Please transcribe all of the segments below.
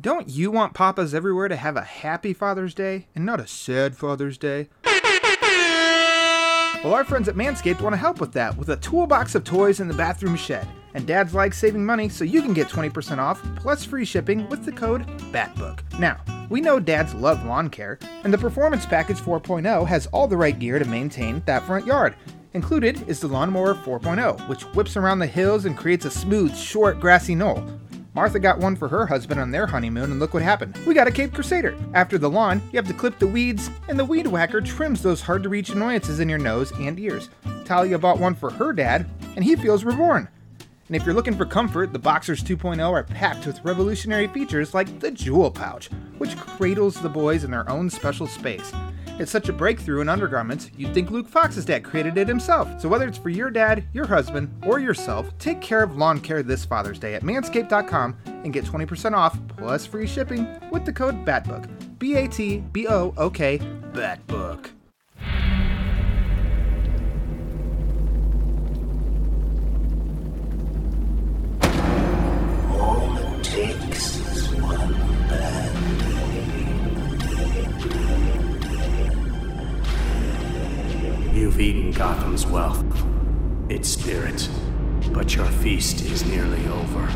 Don't you want papas everywhere to have a happy Father's Day and not a sad Father's Day? Well, our friends at Manscaped want to help with that with a toolbox of toys in the bathroom shed. And dads like saving money, so you can get 20% off plus free shipping with the code BATBOOK. Now, we know dads love lawn care, and the Performance Package 4.0 has all the right gear to maintain that front yard. Included is the Lawnmower 4.0, which whips around the hills and creates a smooth, short, grassy knoll. Martha got one for her husband on their honeymoon, and look what happened. We got a Cape Crusader. After the lawn, you have to clip the weeds, and the Weed Whacker trims those hard to reach annoyances in your nose and ears. Talia bought one for her dad, and he feels reborn. And if you're looking for comfort, the Boxers 2.0 are packed with revolutionary features like the Jewel Pouch, which cradles the boys in their own special space. It's such a breakthrough in undergarments, you'd think Luke Fox's dad created it himself. So whether it's for your dad, your husband, or yourself, take care of lawn care this Father's Day at manscaped.com and get 20% off plus free shipping with the code BATBOOK. B A T B O O K, BATBOOK. All it takes You've eaten Gotham's wealth, its spirit, but your feast is nearly over.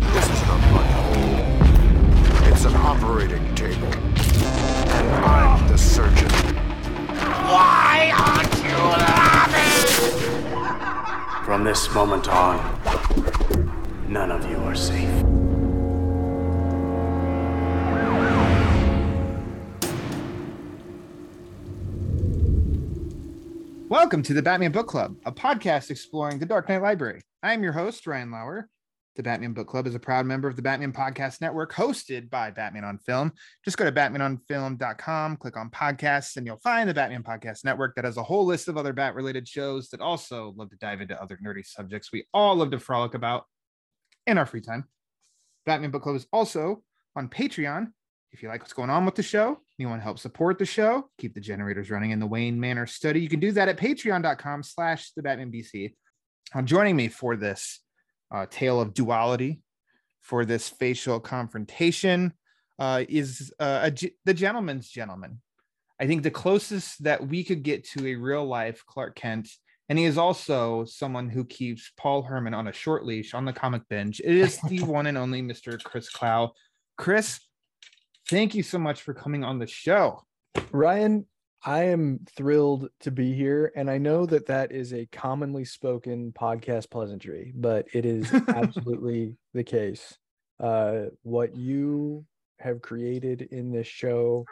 This isn't a blood. It's an operating table. And I'm the surgeon. Why aren't you laughing? From this moment on, none of you are safe. Welcome to the Batman Book Club, a podcast exploring the Dark Knight Library. I am your host, Ryan Lauer. The Batman Book Club is a proud member of the Batman Podcast Network, hosted by Batman on Film. Just go to batmanonfilm.com, click on podcasts, and you'll find the Batman Podcast Network that has a whole list of other bat related shows that also love to dive into other nerdy subjects we all love to frolic about in our free time. Batman Book Club is also on Patreon. If you like what's going on with the show, you want to help support the show, keep the generators running in the Wayne Manor study, you can do that at patreon.com slash the Batman BC. Uh, joining me for this uh, tale of duality, for this facial confrontation, uh, is uh, a the gentleman's gentleman. I think the closest that we could get to a real life Clark Kent. And he is also someone who keeps Paul Herman on a short leash on the comic binge. It is the one and only Mr. Chris Clow. Chris, thank you so much for coming on the show. Ryan, I am thrilled to be here. And I know that that is a commonly spoken podcast pleasantry, but it is absolutely the case. Uh, what you have created in this show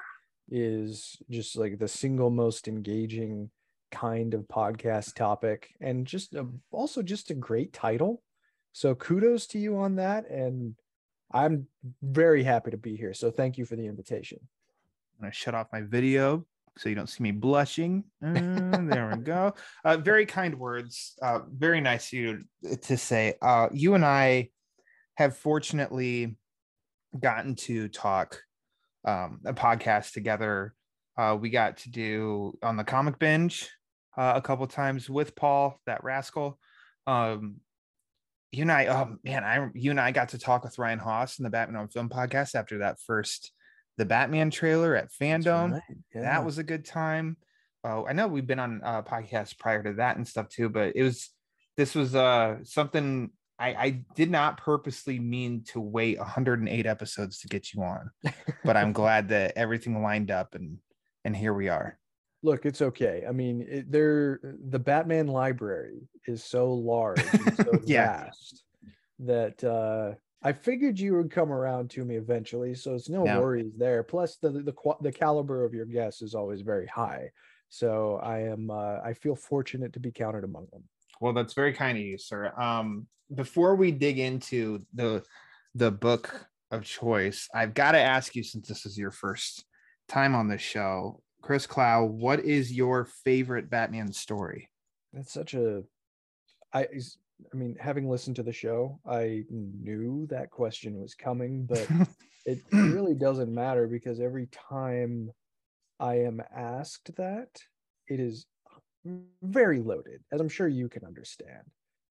is just like the single most engaging kind of podcast topic and just a, also just a great title. So kudos to you on that. And I'm very happy to be here. So thank you for the invitation. I'm gonna shut off my video so you don't see me blushing. Uh, there we go. Uh, very kind words. Uh, very nice you to say. Uh, you and I have fortunately gotten to talk um, a podcast together. Uh, we got to do on the comic binge uh, a couple times with Paul, that rascal. Um, you and I, oh man, I you and I got to talk with Ryan Haas in the Batman on Film podcast after that first the Batman trailer at FanDome. right, yeah. That was a good time. Oh, I know we've been on uh, podcasts prior to that and stuff too, but it was this was uh something I, I did not purposely mean to wait 108 episodes to get you on, but I'm glad that everything lined up and and here we are. Look, it's okay. I mean, it, there the Batman library is so large, and so Yeah. vast that uh, I figured you would come around to me eventually. So it's no Yeah. worries there. Plus, the the qua- the caliber of your guests is always very high. So I am uh, I feel fortunate to be counted among them. Well, that's very kind of you, sir. Um, before we dig into the the book of choice, I've got to ask you, since this is your first time on this show, Chris Clow, what is your favorite Batman story? That's such a I I mean, having listened to the show, I knew that question was coming, but it really doesn't matter because every time I am asked that, it is very loaded, as I'm sure you can understand,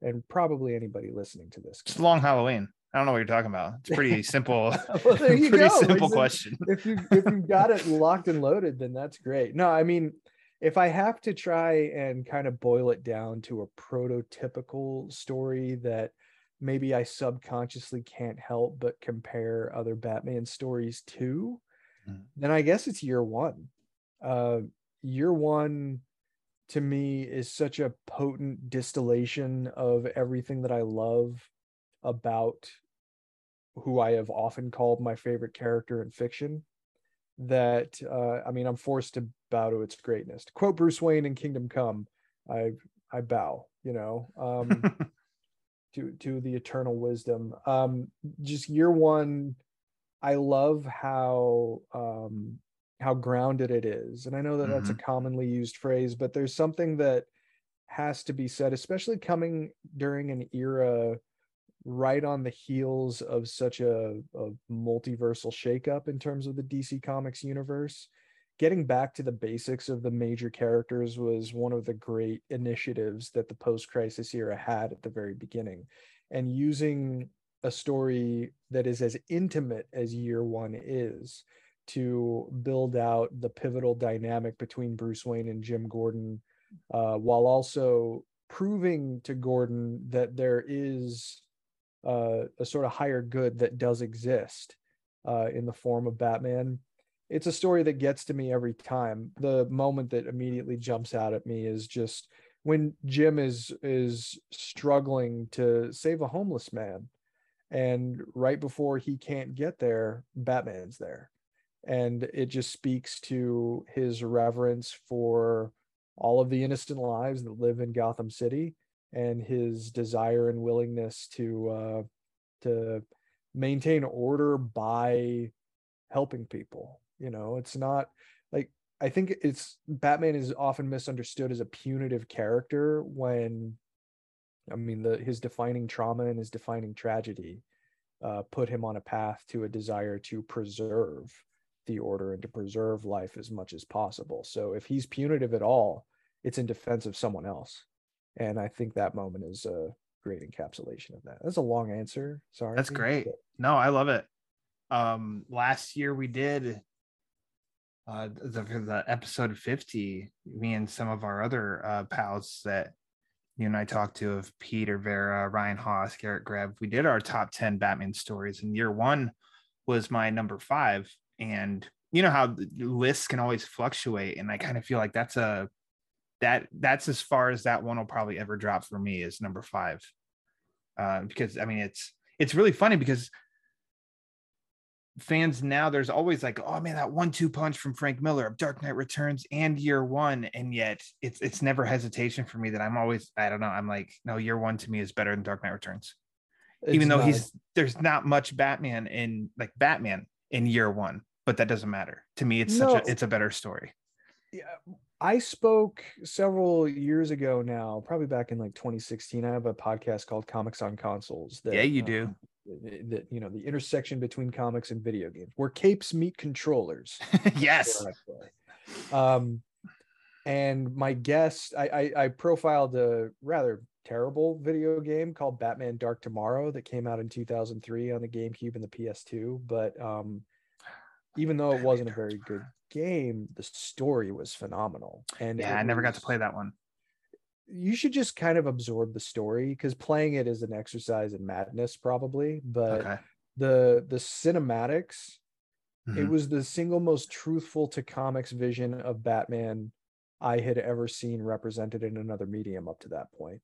and probably anybody listening to this. It's. Long Halloween. I don't know what you're talking about. It's pretty simple. Well, there you pretty go. simple It's a- question. if you if you've got it locked and loaded, then that's great. No, I mean, if I have to try and kind of boil it down to a prototypical story that maybe I subconsciously can't help but compare other Batman stories to, Mhm. then I guess it's year one. Uh, year one to me is such a potent distillation of everything that I love about who I have often called my favorite character in fiction. That uh, I mean, I'm forced to bow to its greatness. To quote Bruce Wayne in Kingdom Come, I I bow. You know, um, to to the eternal wisdom. Um, just year one, I love how um, how grounded it is, and I know that that's a commonly used phrase, but there's something that has to be said, especially coming during an era right on the heels of such a, a multiversal shakeup in terms of the DC Comics universe. Getting back to the basics of the major characters was one of the great initiatives that the post crisis era had at the very beginning. And using a story that is as intimate as year one is to build out the pivotal dynamic between Bruce Wayne and Jim Gordon, uh, while also proving to Gordon that there is uh, a sort of higher good that does exist uh, in the form of Batman. It's a story that gets to me every time. The moment that immediately jumps out at me is just when Jim is is struggling to save a homeless man, and right before he can't get there, Batman's there, and it just speaks to his reverence for all of the innocent lives that live in Gotham City and his desire and willingness to uh, to maintain order by helping people. You know, it's not like I think it's Batman is often misunderstood as a punitive character when I mean the his defining trauma and his defining tragedy uh, put him on a path to a desire to preserve the order and to preserve life as much as possible. So if he's punitive at all, it's in defense of someone else. And I think that moment is a great encapsulation of that. That's a long answer. Sorry. That's great. No, I love it. Um, last year we did uh the, the episode 50, me and some of our other uh pals that you and I talked to of Peter Vera, Ryan Haas, Garrett Greb. We did our top 10 Batman stories, and year one was my number five. And you know how the lists can always fluctuate, and I kind of feel like that's a that that's as far as that one will probably ever drop for me is number five. Uh, because I mean it's it's really funny because fans now there's always like oh man that one two punch from frank miller of dark knight returns and year one. And yet it's it's never hesitation for me that i'm always i don't know i'm like no year one to me is better than dark knight returns. Even though not- he's there's not much batman in like batman in year one but that doesn't matter. To me it's such a it's a better story. Yeah, I spoke several years ago now, probably back in like 2016. I have a podcast called Comics on Consoles. That, Yeah, you um, do. that you know the intersection between comics and video games, where capes meet controllers. yes where I play. Um, and my guest, I, I I profiled a rather terrible video game called Batman Dark Tomorrow that came out in 2003 on the GameCube and the PS2. But um, even though it wasn't a very good game, the story was phenomenal. And yeah it i never got to play that one You should just kind of absorb the story because playing it is an exercise in madness, probably. But okay the the cinematics it Mhm. was the single most truthful to comics vision of Batman I had ever seen represented in another medium up to that point.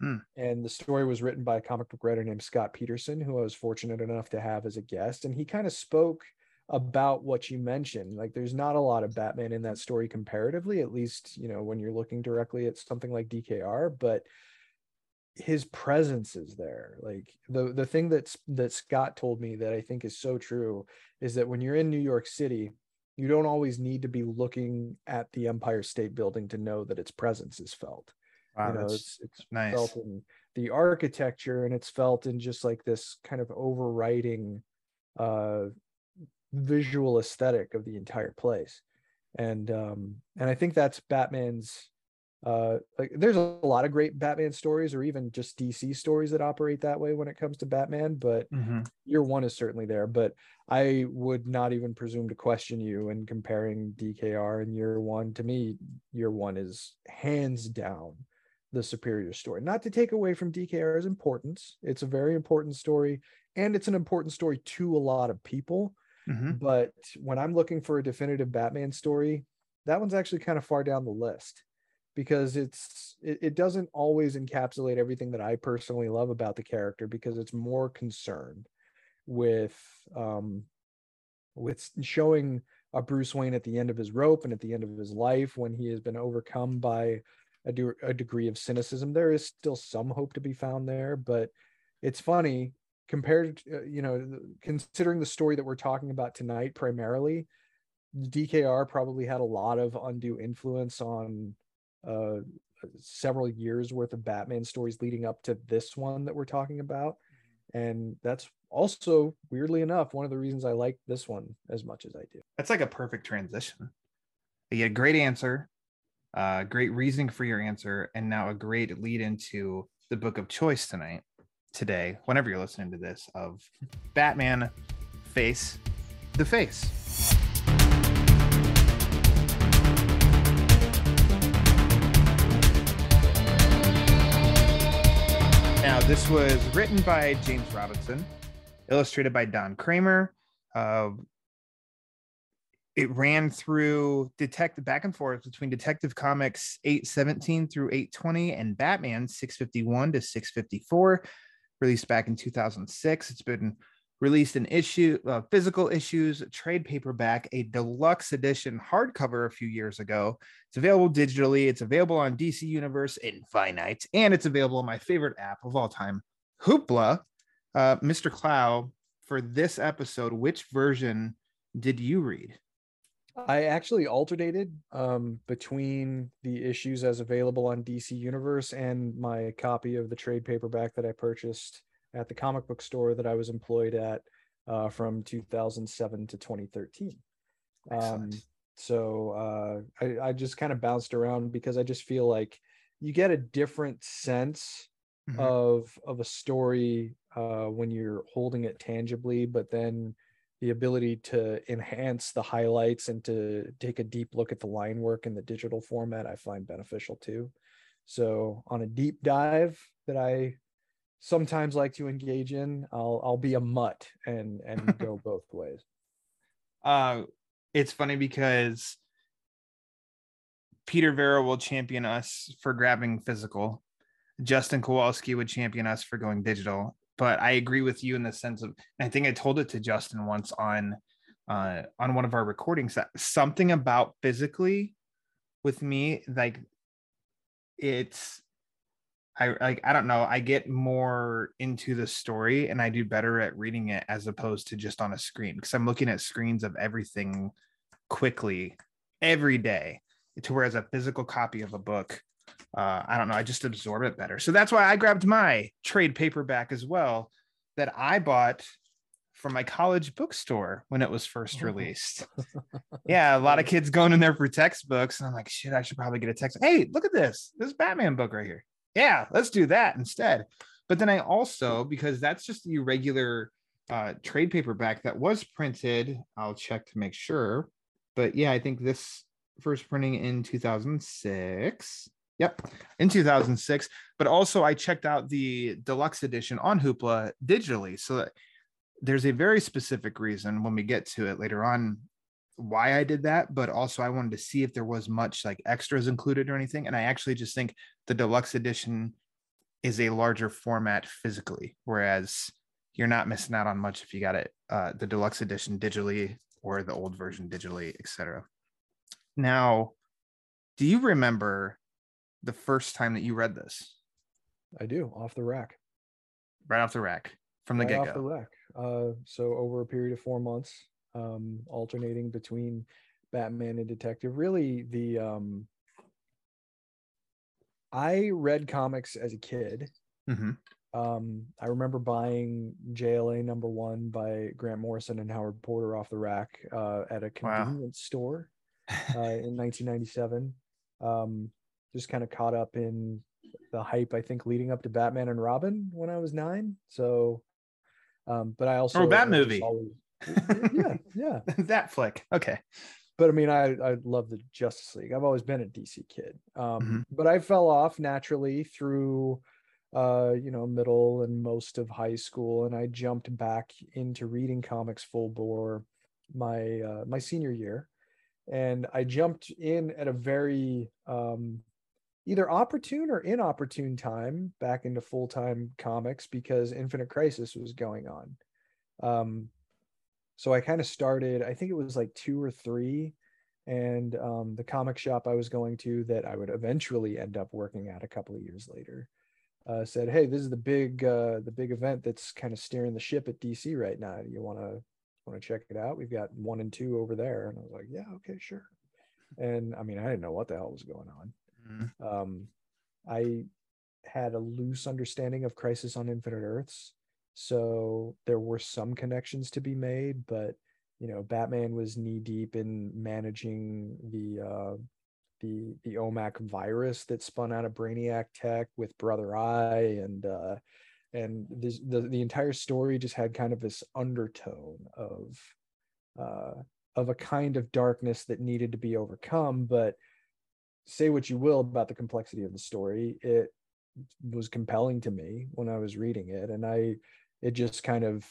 Hmm. And the story was written by a comic book writer named Scott Peterson, who I was fortunate enough to have as a guest. And he kind of spoke about what you mentioned. Like, there's not a lot of Batman in that story comparatively, at least, you know, when you're looking directly at something like DKR, but his presence is there. Like the the thing that's that Scott told me that I think is so true is that when you're in New York City, you don't always need to be looking at the Empire State Building to know that its presence is felt. wow you know, it's it's nice felt in the architecture and it's felt in just like this kind of overriding uh visual aesthetic of the entire place. And um and I think that's Batman's uh like there's a lot of great batman stories or even just dc stories that operate that way when it comes to batman but Mhm. year one is certainly there but i would not even presume to question you in comparing dkr and year one to me year one is hands down the superior story not to take away from dkr's importance it's a very important story and it's an important story to a lot of people Mhm. but when I'm looking for a definitive Batman story, that one's actually kind of far down the list because it's it, it doesn't always encapsulate everything that I personally love about the character because it's more concerned with um with showing a Bruce Wayne at the end of his rope and at the end of his life when he has been overcome by a, de- a degree of cynicism. There is still some hope to be found there, but it's funny compared to, uh, you know considering the story that we're talking about tonight primarily dkr probably had a lot of undue influence on uh several years worth of batman stories leading up to this one that we're talking about. And that's also weirdly enough one of the reasons i like this one as much as i do. That's like a perfect transition. You get a great answer, uh, great reasoning for your answer, and now a great lead into the book of choice tonight, today, whenever you're listening to this, of Batman Face the Face. Now, this was written by James Robinson, illustrated by Don Kramer. Uh, it ran through detective back and forth between Detective Comics 817 through 820 and Batman 651 to 654, released back in 2006. It's been released in issue, uh, physical issues, trade paperback, a deluxe edition hardcover a few years ago. It's available digitally. It's available on DC Universe Infinite, and it's available on my favorite app of all time, Hoopla. Uh, Mr. Clow, for this episode, which version did you read? I actually alternated um, between the issues as available on DC Universe and my copy of the trade paperback that I purchased at the comic book store that I was employed at uh, from 2007 to 2013. Um, so uh, I, I just kind of bounced around because I just feel like you get a different sense Mhm. of of a story uh, when you're holding it tangibly, but then the ability to enhance the highlights and to take a deep look at the line work in the digital format, I find beneficial too. So on a deep dive that I sometimes like to engage in, I'll I'll be a mutt and and go both ways. uh it's funny because Peter Vera will champion us for grabbing physical. Justin Kowalski would champion us for going digital. But I agree with you in the sense of I think I told it to Justin once on uh on one of our recordings that something about physically with me like it's I like I don't know, I get more into the story and I do better at reading it as opposed to just on a screen because I'm looking at screens of everything quickly every day to whereas a physical copy of a book uh I don't know, I just absorb it better. So that's why I grabbed my trade paperback as well that I bought from my college bookstore when it was first Oh. released. yeah, a lot of kids going in there for textbooks and I'm like, shit, I should probably get a text. Hey, look at this. This Batman book right here yeah, let's do that instead. But then I also, because that's just the regular uh, trade paperback that was printed, I'll check to make sure. But yeah, I think this first printing in 2006. Yep, in 2006. But also, I checked out the deluxe edition on Hoopla digitally. So there's a very specific reason when we get to it later on why I did that, but also I wanted to see if there was much like extras included or anything. And I actually just think the deluxe edition is a larger format physically, whereas you're not missing out on much if you got it uh, the deluxe edition digitally or the old version digitally, etc. Now, do you remember the first time that you read this I do off the rack. right off the rack from the right get off the rack. Uh, so over a period of four months, um, alternating between Batman and Detective. Really, the um, I read comics as a kid. hmm Um, I remember buying JLA number one by Grant Morrison and Howard Porter off the rack uh, at a Wow. convenience store uh, in 1997. Um, just kind of caught up in the hype. I think leading up to Batman and Robin when I was nine. So, um, but I also Or that movie. always- yeah, yeah. that flick. Okay. But I mean, I I love the Justice League. I've always been a DC kid. Um, Mhm. but I fell off naturally through, uh, you know, middle and most of high school, and I jumped back into reading comics full bore my uh, my senior year, and I jumped in at a very um, either opportune or inopportune time back into full time comics because Infinite Crisis was going on. Um, so I kind of started, I think it was like two or three. And um, the comic shop I was going to that I would eventually end up working at a couple of years later uh, said, "Hey, this is the big uh, the big event that's kind of steering the ship at DC right now. You want to want to check it out? We've got one and two over there." And I was like, "Yeah, okay, sure." And I mean, I didn't know what the hell was going on. Mhm. Um, I had a loose understanding of Crisis on Infinite Earths, so there were some connections to be made, but you know, Batman was knee deep in managing the uh, the the OMAC virus that spun out of Brainiac Tech with Brother Eye, and uh, and this, the the entire story just had kind of this undertone of uh, of a kind of darkness that needed to be overcome, but say what you will about the complexity of the story it was compelling to me when i was reading it and i it just kind of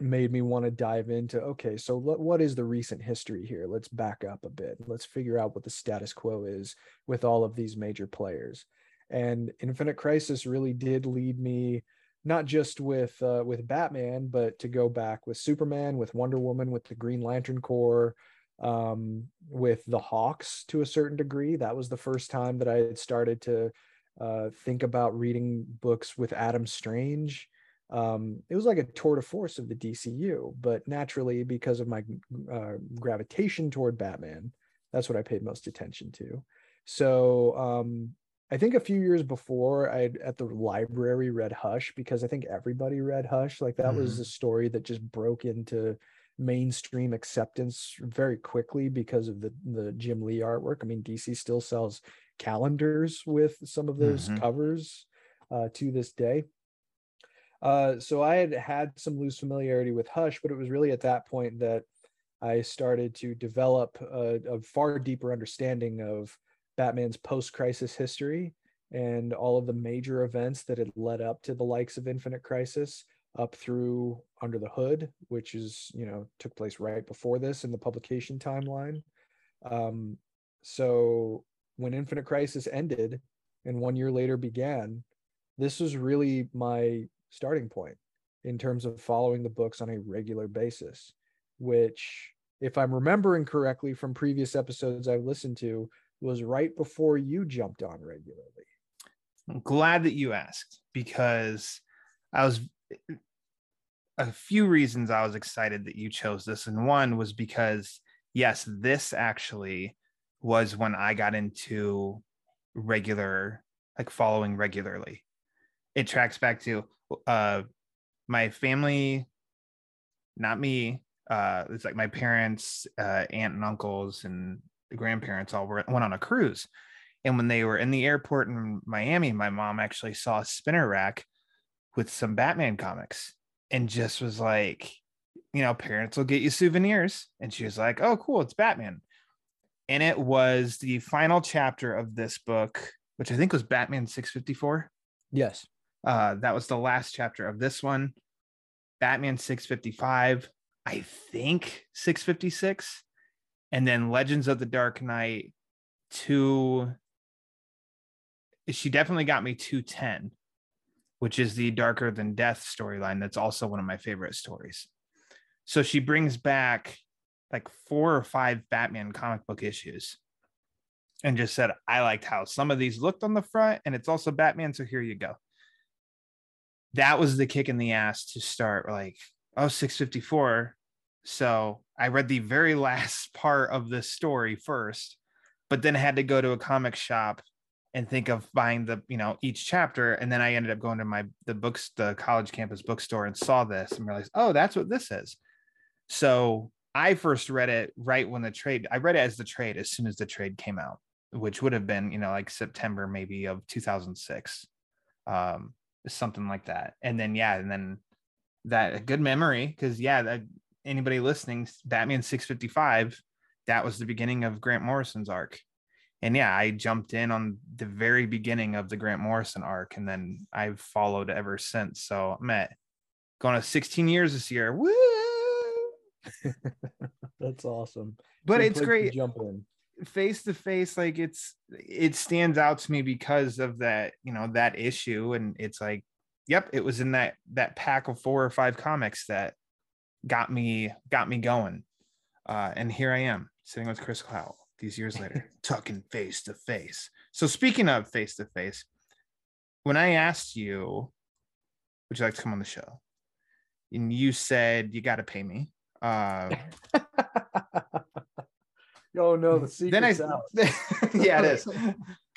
made me want to dive into okay so what, is the recent history here? Let's back up a bit. Let's figure out what the status quo is with all of these major players. And infinite crisis really did lead me not just with uh, with batman but to go back with superman with wonder woman with the green lantern corps um, with the Hawks to a certain degree. That was the first time that I had started to uh, think about reading books with Adam Strange. Um, it was like a tour de force of the DCU, but naturally, because of my uh, gravitation toward Batman, that's what I paid most attention to. So um, I think a few years before, I at the library read Hush because I think everybody read Hush. Like that was Mhm. a story that just broke into mainstream acceptance very quickly because of the the Jim Lee artwork. I mean, DC still sells calendars with some of those Mhm. covers uh, to this day. Uh, so I had had some loose familiarity with Hush, but it was really at that point that I started to develop a, a far deeper understanding of Batman's post-crisis history and all of the major events that had led up to the likes of Infinite Crisis up through Under the Hood, which is, you know, took place right before this in the publication timeline. Um, so when Infinite Crisis ended and one year later began, this was really my starting point in terms of following the books on a regular basis, which, if I'm remembering correctly from previous episodes I've listened to, was right before you jumped on regularly. I'm glad that you asked because I was a few reasons I was excited that you chose this. And one was because, yes, this actually was when I got into regular, like following regularly. It tracks back to uh, my family, not me. Uh, it's like my parents, uh, aunt and uncles, and grandparents all were, went on a cruise. And when they were in the airport in Miami, my mom actually saw a spinner rack with some Batman comics and just was like, you know, parents will get you souvenirs. And she was like, oh, cool, it's Batman. And it was the final chapter of this book, which I think was Batman 654. Yes. Uh, that was the last chapter of this one. Batman 655, I think 656. And then Legends of the Dark Knight 2. She definitely got me 210, which is the Darker Than Death storyline. That's also one of my favorite stories. So she brings back like four or five Batman comic book issues and just said, I liked how some of these looked on the front, and it's also Batman. So here you go that was the kick in the ass to start like oh 654 so i read the very last part of this story first but then had to go to a comic shop and think of buying the you know each chapter and then i ended up going to my the books the college campus bookstore and saw this and realized oh that's what this is. So i first read it right when the trade i read it as the trade as soon as the trade came out which would have been you know like september maybe of 2006 um something like that. And then yeah and then that a good memory because yeah that anybody listening batman 655 that was the beginning of grant morrison's arc and yeah i jumped in on the very beginning of the grant morrison arc and then i've followed ever since so i'm at going to 16 years this year Woo! That's awesome. but Good it's great Jump in. face to face like it's it stands out to me because of that you know that issue and it's like yep it was in that that pack of four or five comics that got me got me going uh and here i am sitting with chris clow these years later talking face to face so speaking of face to face when i asked you would you like to come on the show and you said you got to pay me uh oh no, the secret's then I out. yeah, it is.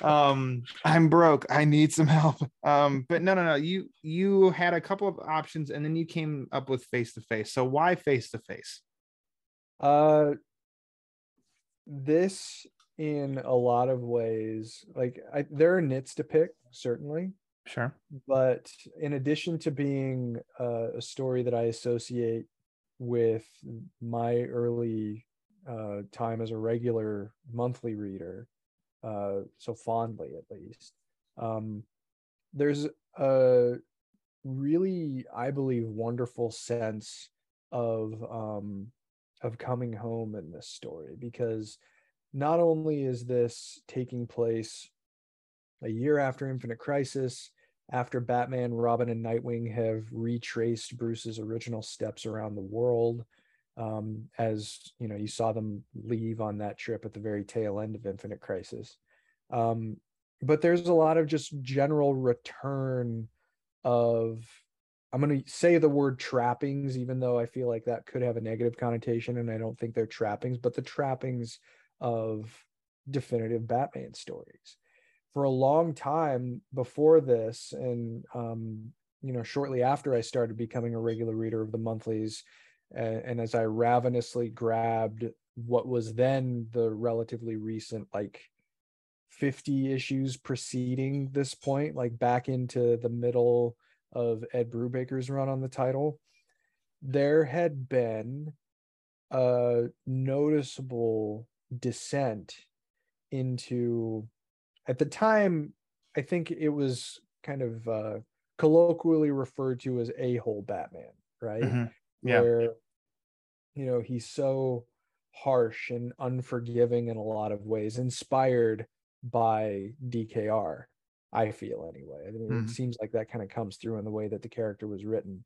Um, I'm broke. I need some help. Um, but no, no, no. You you had a couple of options, and then you came up with face to face. So why face to face? Uh, this in a lot of ways, like I, there are nits to pick, certainly, Sure. but in addition to being uh, a story that I associate with my early uh, time as a regular monthly reader, uh, so fondly at least, um, there's a really, I believe, wonderful sense of um, of coming home in this story because not only is this taking place a year after Infinite Crisis, after Batman, Robin, and Nightwing have retraced Bruce's original steps around the world, um, as you know, you saw them leave on that trip at the very tail end of Infinite Crisis. Um, but there's a lot of just general return of I'm going to say the word trappings, even though I feel like that could have a negative connotation, and I don't think they're trappings, but the trappings of definitive Batman stories. For a long time before this, and um, you know, shortly after I started becoming a regular reader of the monthlies, and, and as I ravenously grabbed what was then the relatively recent, like 50 issues preceding this point, like back into the middle of Ed Brubaker's run on the title, there had been a noticeable descent into, at the time, I think it was kind of uh, colloquially referred to as a hole Batman, right? Mhm. Yeah. Where, you know, he's so harsh and unforgiving in a lot of ways, inspired by DKR. I feel anyway. I mean, Mhm. it seems like that kind of comes through in the way that the character was written.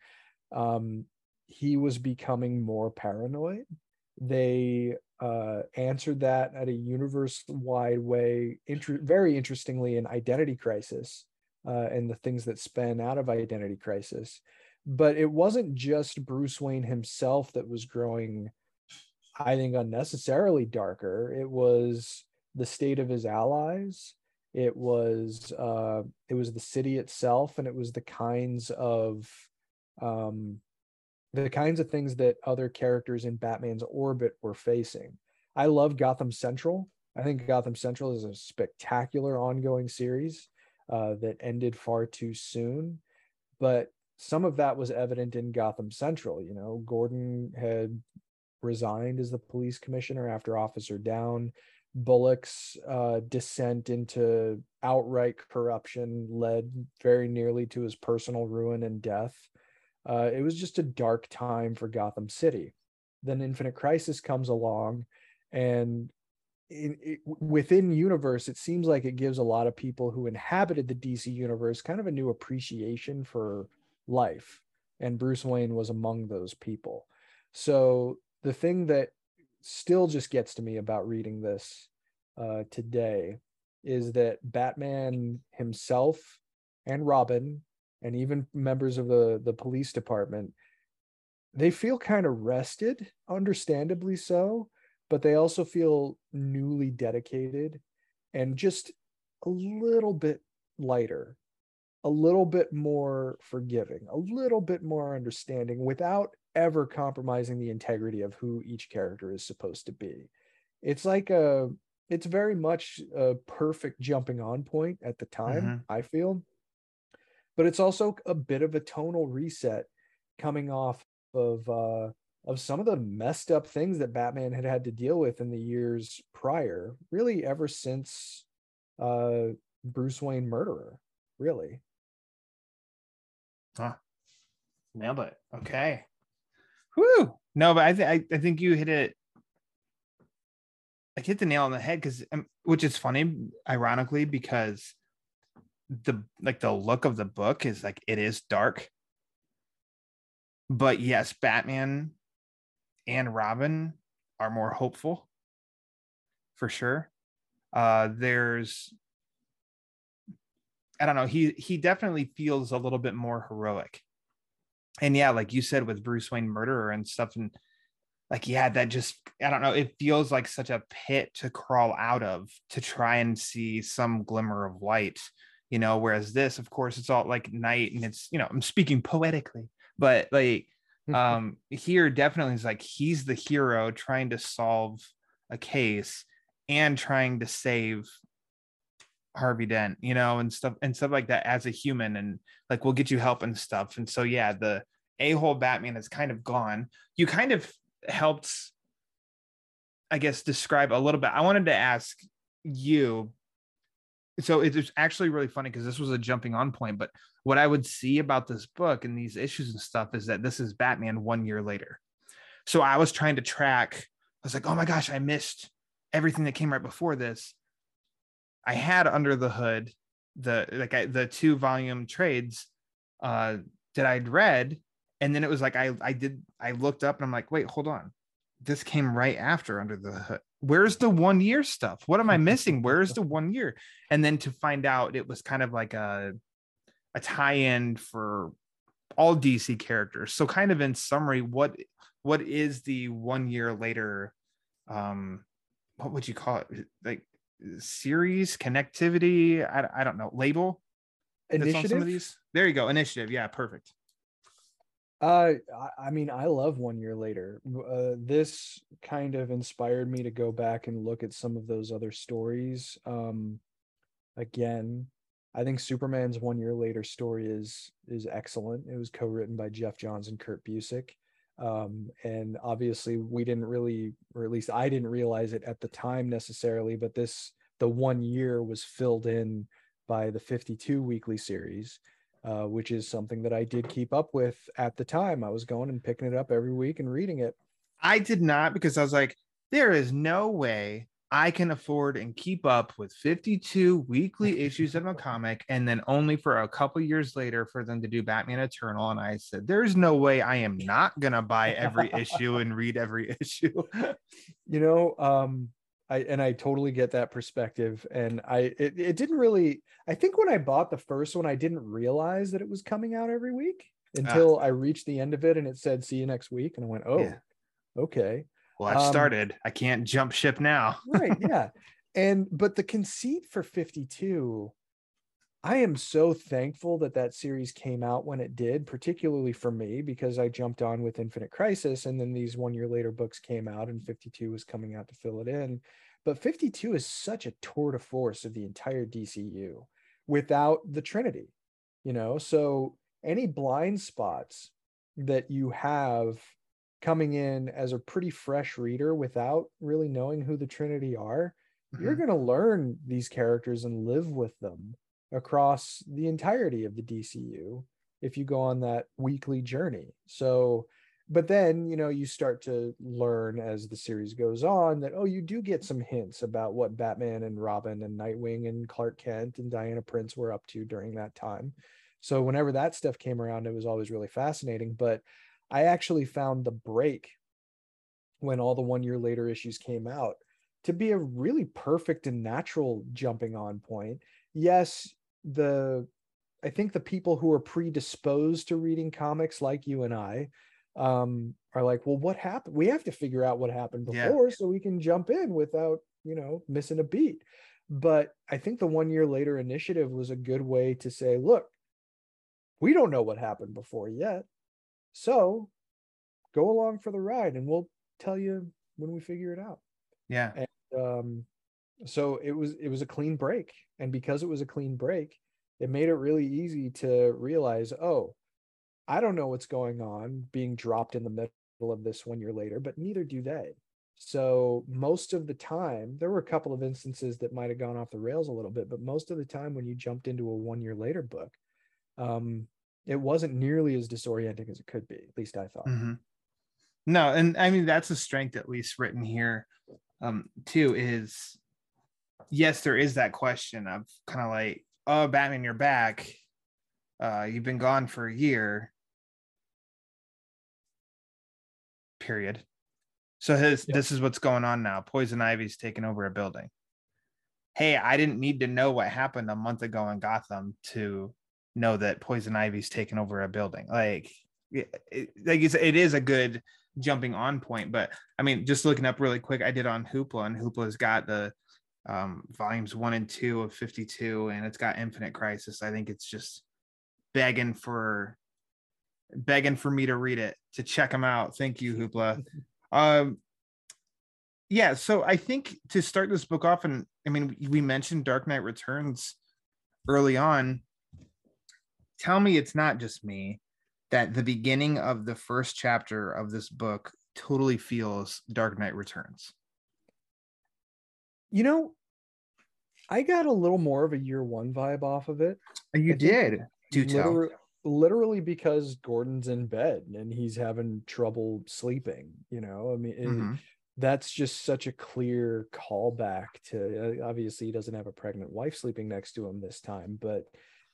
Um, he was becoming more paranoid. They uh, answered that at a universe-wide way, inter- very interestingly in Identity Crisis uh, and the things that span out of Identity Crisis. But it wasn't just Bruce Wayne himself that was growing, I think, unnecessarily darker. It was the state of his allies it was uh it was the city itself and it was the kinds of um the kinds of things that other characters in batman's orbit were facing. I love gotham central. I think gotham central is a spectacular ongoing series uh, that ended far too soon but some of that was evident in gotham central you know? Gordon had resigned as the police commissioner after officer down Bullock's uh, descent into outright corruption led very nearly to his personal ruin and death. Uh, it was just a dark time for Gotham City. Then Infinite Crisis comes along, and it, within universe, it seems like it gives a lot of people who inhabited the DC universe kind of a new appreciation for life, and Bruce Wayne was among those people. So the thing that still just gets to me about reading this uh, today is that Batman himself and Robin and even members of the the police department they feel kind of rested understandably so but they also feel newly dedicated and just a little bit lighter a little bit more forgiving a little bit more understanding without ever compromising the integrity of who each character is supposed to be it's like a it's very much a perfect jumping on point at the time, Mhm. I feel. But it's also a bit of a tonal reset coming off of uh of some of the messed up things that Batman had had to deal with in the years prior, really ever since uh Bruce Wayne murderer, really. Huh. Nailed it. Okay. Whew. No, but I, th- I I think you hit it. I hit the nail on the head because, which is funny, ironically, because the like the look of the book is like it is dark, but yes, Batman and Robin are more hopeful, for sure. Uh, there's, I don't know, he he definitely feels a little bit more heroic and yeah, like you said with Bruce Wayne murderer and stuff, and like yeah, that just I don't know, it feels like such a pit to crawl out of to try and see some glimmer of light, you know. Whereas this, of course, it's all like night, and it's you know I'm speaking poetically, but like um here definitely is like he's the hero trying to solve a case and trying to save Harvey Dent, you know, and stuff and stuff like that as a human, and like we'll get you help and stuff. And so yeah, the a-hole Batman is kind of gone. You kind of helped, I guess, describe a little bit. I wanted to ask you. So it's actually really funny because this was a jumping on point, but what I would see about this book and these issues and stuff is that this is Batman one year later. So I was trying to track, I was like, oh my gosh, I missed everything that came right before this. I had under the hood the like I, the two volume trades uh that I'd read and then it was like I I did I looked up and I'm like wait hold on. This came right after under the hood. Where's the one year stuff? What am I missing? Where's the one year? And then to find out it was kind of like a a tie-in for all DC characters. So kind of in summary what what is the one year later um what would you call it? Like series connectivity I, I don't know label Initiative. of these there you go initiative yeah perfect Uh, I, I mean, I love one year later. Uh, this kind of inspired me to go back and look at some of those other stories. Um, again, I think Superman's one year later story is is excellent. It was co-written by Geoff Johns and Kurt Busiek. Um, and obviously we didn't really, or at least I didn't realize it at the time necessarily, but this the one year was filled in by the 52 weekly series uh, which is something that I did keep up with at the time. I was going and picking it up every week and reading it. I did not because I was like, there is no way I can afford and keep up with 52 weekly issues of a comic and then only for a couple years later for them to do Batman Eternal. And I said, there's no way I am not going to buy every issue and read every issue. You know, um, I and I totally get that perspective. And I it, it didn't really I think when I bought the first one, I didn't realize that it was coming out every week until I reached the end of it and it said see you next week. And I went, Oh, Yeah. okay. Well, I've Um, started. I can't jump ship now. right yeah and but the conceit for 52 i am so thankful that that series came out when it did particularly for me because i jumped on with infinite crisis and then these one year later books came out and 52 was coming out to fill it in but 52 is such a tour de force of the entire dcu without the trinity you know so any blind spots that you have coming in as a pretty fresh reader without really knowing who the Trinity are, you're Mhm. going to learn these characters and live with them across the entirety of the DCU if you go on that weekly journey. So, but then, you know, you start to learn as the series goes on that, oh, you do get some hints about what Batman and Robin and Nightwing and Clark Kent and Diana Prince were up to during that time. So, whenever that stuff came around, it was always really fascinating. But I actually found the break when all the one year later issues came out to be a really perfect and natural jumping on point. Yes, the I think the people who are predisposed to reading comics like you and I um are like, well, what happened? We have to figure out what happened Yeah. before so we can jump in without, you know, missing a beat. But I think the one year later initiative was a good way to say, look, we don't know what happened before yet. So go along for the ride and we'll tell you when we figure it out. Yeah. And Um, so it was it was a clean break and because it was a clean break it made it really easy to realize oh i don't know what's going on being dropped in the middle of this one year later but neither do they so most of the time there were a couple of instances that might have gone off the rails a little bit but most of the time when you jumped into a one year later book um it wasn't nearly as disorienting as it could be at least i thought Mhm. No, and I mean that's a strength at least written here, um, too. Is yes, there is that question of kind of like, oh, Batman, you're back. Uh, you've been gone for a year. Period. So his Yep. this is what's going on now. Poison Ivy's taking over a building. Hey, I didn't need to know what happened a month ago in Gotham to know that Poison Ivy's taken over a building. Like, it, it- like it's, it is a good jumping on point. But I mean, just looking up really quick, I did on Hoopla, and Hoopla's got the um, volumes one and two of 52, and it's got Infinite Crisis. I think it's just begging for begging for me to read it to check them out. Thank you, Hoopla. um, yeah, so I think to start this book off, and I mean, we mentioned Dark Knight Returns early on. Tell me it's not just me that the beginning of the first chapter of this book totally feels Dark Knight Returns. you know i got a little more of a year one vibe off of it You I did. Do tell. literally because gordon's in bed and he's having trouble sleeping you know i mean Mhm. that's just such a clear callback to uh, obviously he doesn't have a pregnant wife sleeping next to him this time but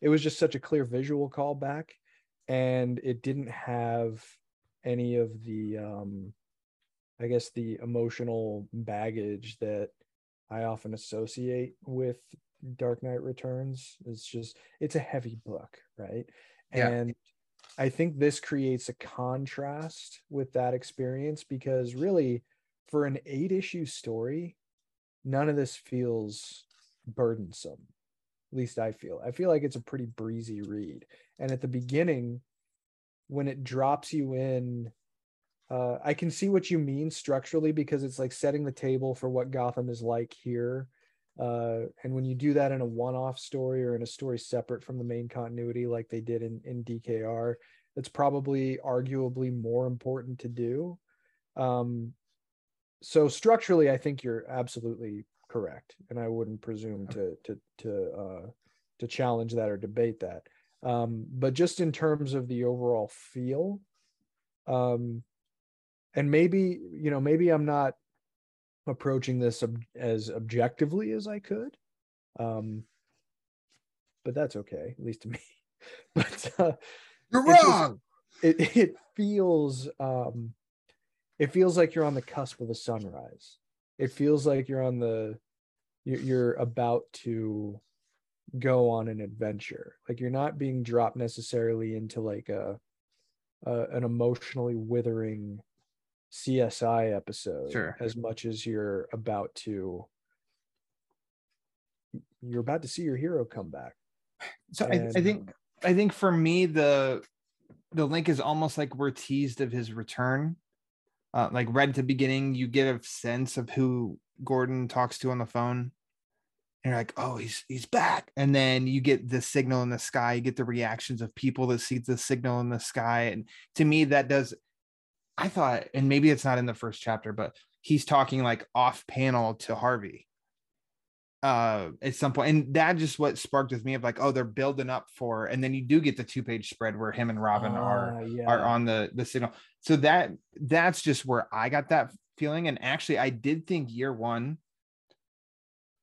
it was just such a clear visual callback and it didn't have any of the um i guess the emotional baggage that i often associate with dark knight returns. It's just it's a heavy book right? Yeah. and i think this creates a contrast with that experience because really for an eight issue story none of this feels burdensome at least i feel. I feel like it's a pretty breezy read. And at the beginning when it drops you in uh, i can see what you mean structurally because it's like setting the table for what gotham is like here uh, and when you do that in a one-off story or in a story separate from the main continuity like they did in, in dkr it's probably arguably more important to do. Um, so structurally i think you're absolutely correct. And i wouldn't presume to to to uh to challenge that or debate that. Um but just in terms of the overall feel um and maybe you know maybe i'm not approaching this ob- as objectively as i could um but that's okay at least to me. But uh, You're just- wrong. it it feels um it feels like you're on the cusp of a sunrise it feels like you're on the you're, you're about to go on an adventure like you're not being dropped necessarily into like a, a an emotionally withering csi episode Sure. as much as you're about to you're about to see your hero come back So I, I think um, I think for me the the link is almost like we're teased of his return. Uh, like right at the beginning, you get a sense of who Gordon talks to on the phone. And you're like, oh, he's he's back. And then you get the signal in the sky, you get the reactions of people that see the signal in the sky. And to me, that does I thought, and maybe it's not in the first chapter, but he's talking like off panel to Harvey uh at some point and that just what sparked with me of like oh they're building up for and then you do get the two page spread where him and robin are Ah, yeah. are on the the signal so that that's just where i got that feeling and actually i did think year one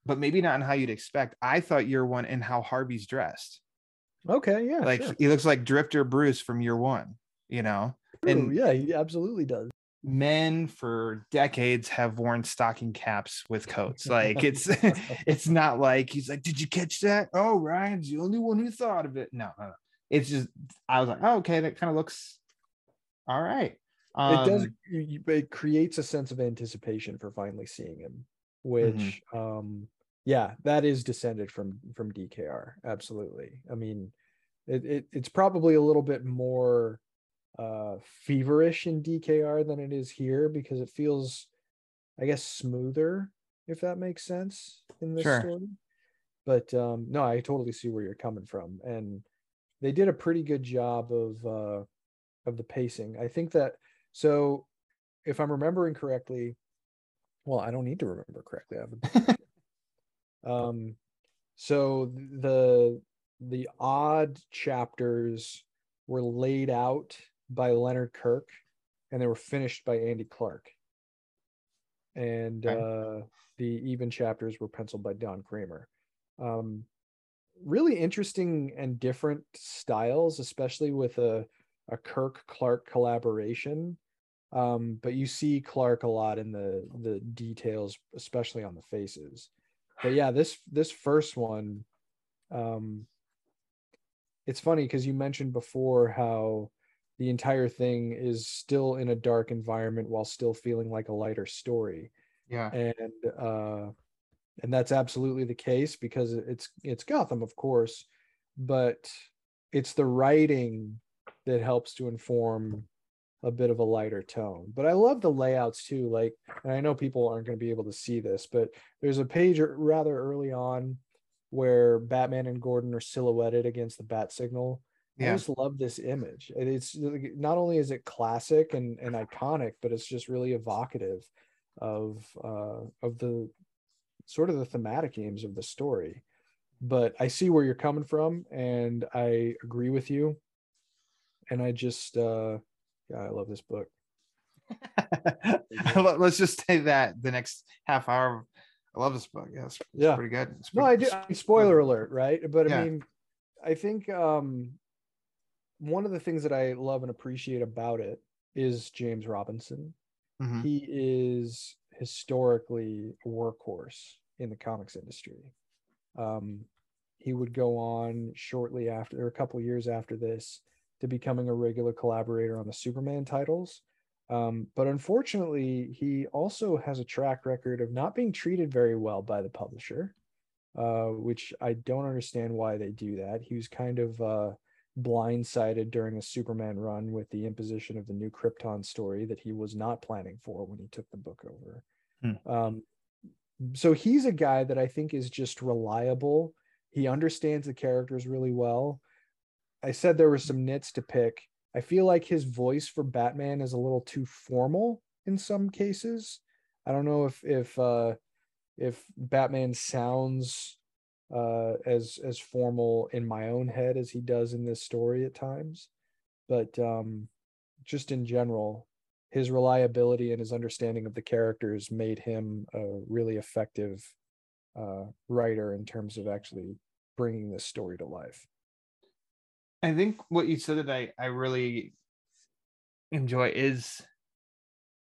but maybe not in how you'd expect i thought year one and how harvey's dressed okay yeah like sure. he looks like drifter bruce from year one you know True, and- yeah, he absolutely does. men for decades have worn stocking caps with coats. Like it's it's not like he's like, Did you catch that? Oh, Ryan's the only one who thought of it. No, no, no. It's just I was like, oh, okay, that kind of looks all right. it does. Um, It creates a sense of anticipation for finally seeing him, which, um, yeah, that is descended from from DKR. Absolutely. I mean, it, it it's probably a little bit more uh feverish in DKR than it is here because it feels, I guess, smoother if that makes sense in this Sure. story. But um, no, I totally see where you're coming from, and they did a pretty good job of uh, of the pacing. I think that so, if I'm remembering correctly, well, I don't need to remember correctly. I um, so the the odd chapters were laid out by Leonard Kirk, and they were finished by Andy Clarke. And uh, the even chapters were penciled by Don Kramer. Um, really interesting and different styles, especially with a a Kirk Clarke collaboration. Um, but you see Clarke a lot in the the details, especially on the faces. But yeah, this this first one, um, it's funny because you mentioned before how the entire thing is still in a dark environment while still feeling like a lighter story Yeah. and uh and that's absolutely the case because it's it's Gotham of course but it's the writing that helps to inform a bit of a lighter tone but I love the layouts too like and I know people aren't going to be able to see this but there's a page rather early on where Batman and Gordon are silhouetted against the bat signal I just love this image. It's not only is it classic and, and iconic, but it's just really evocative of uh, of the sort of the thematic aims of the story. But I see where you're coming from, and I agree with you. And I just, uh, yeah, I love this book. Let- Let's just say that the next half hour. I love this book. Yeah, it's, it's Yeah. pretty good. It's No, I do. I mean, spoiler alert, right? But I Yeah. mean, I think um, one of the things that I love and appreciate about it is James Robinson. Mhm. he is historically a workhorse in the comics industry. Um, he would go on shortly after, or a couple years after this, to becoming a regular collaborator on the Superman titles. Um, but unfortunately, he also has a track record of not being treated very well by the publisher, uh, which I don't understand why they do that. He was kind of uh, blindsided during a Superman run with the imposition of the new Krypton story that he was not planning for when he took the book over. Hmm. Um, so he's a guy that I think is just reliable. He understands the characters really well. I said there were some nits to pick. I feel like his voice for Batman is a little too formal in some cases. I don't know if if uh if Batman sounds uh as as formal in my own head as he does in this story at times. But um just in general, his reliability and his understanding of the characters made him a really effective uh writer in terms of actually bringing this story to life. I think what you said that I, I really enjoy is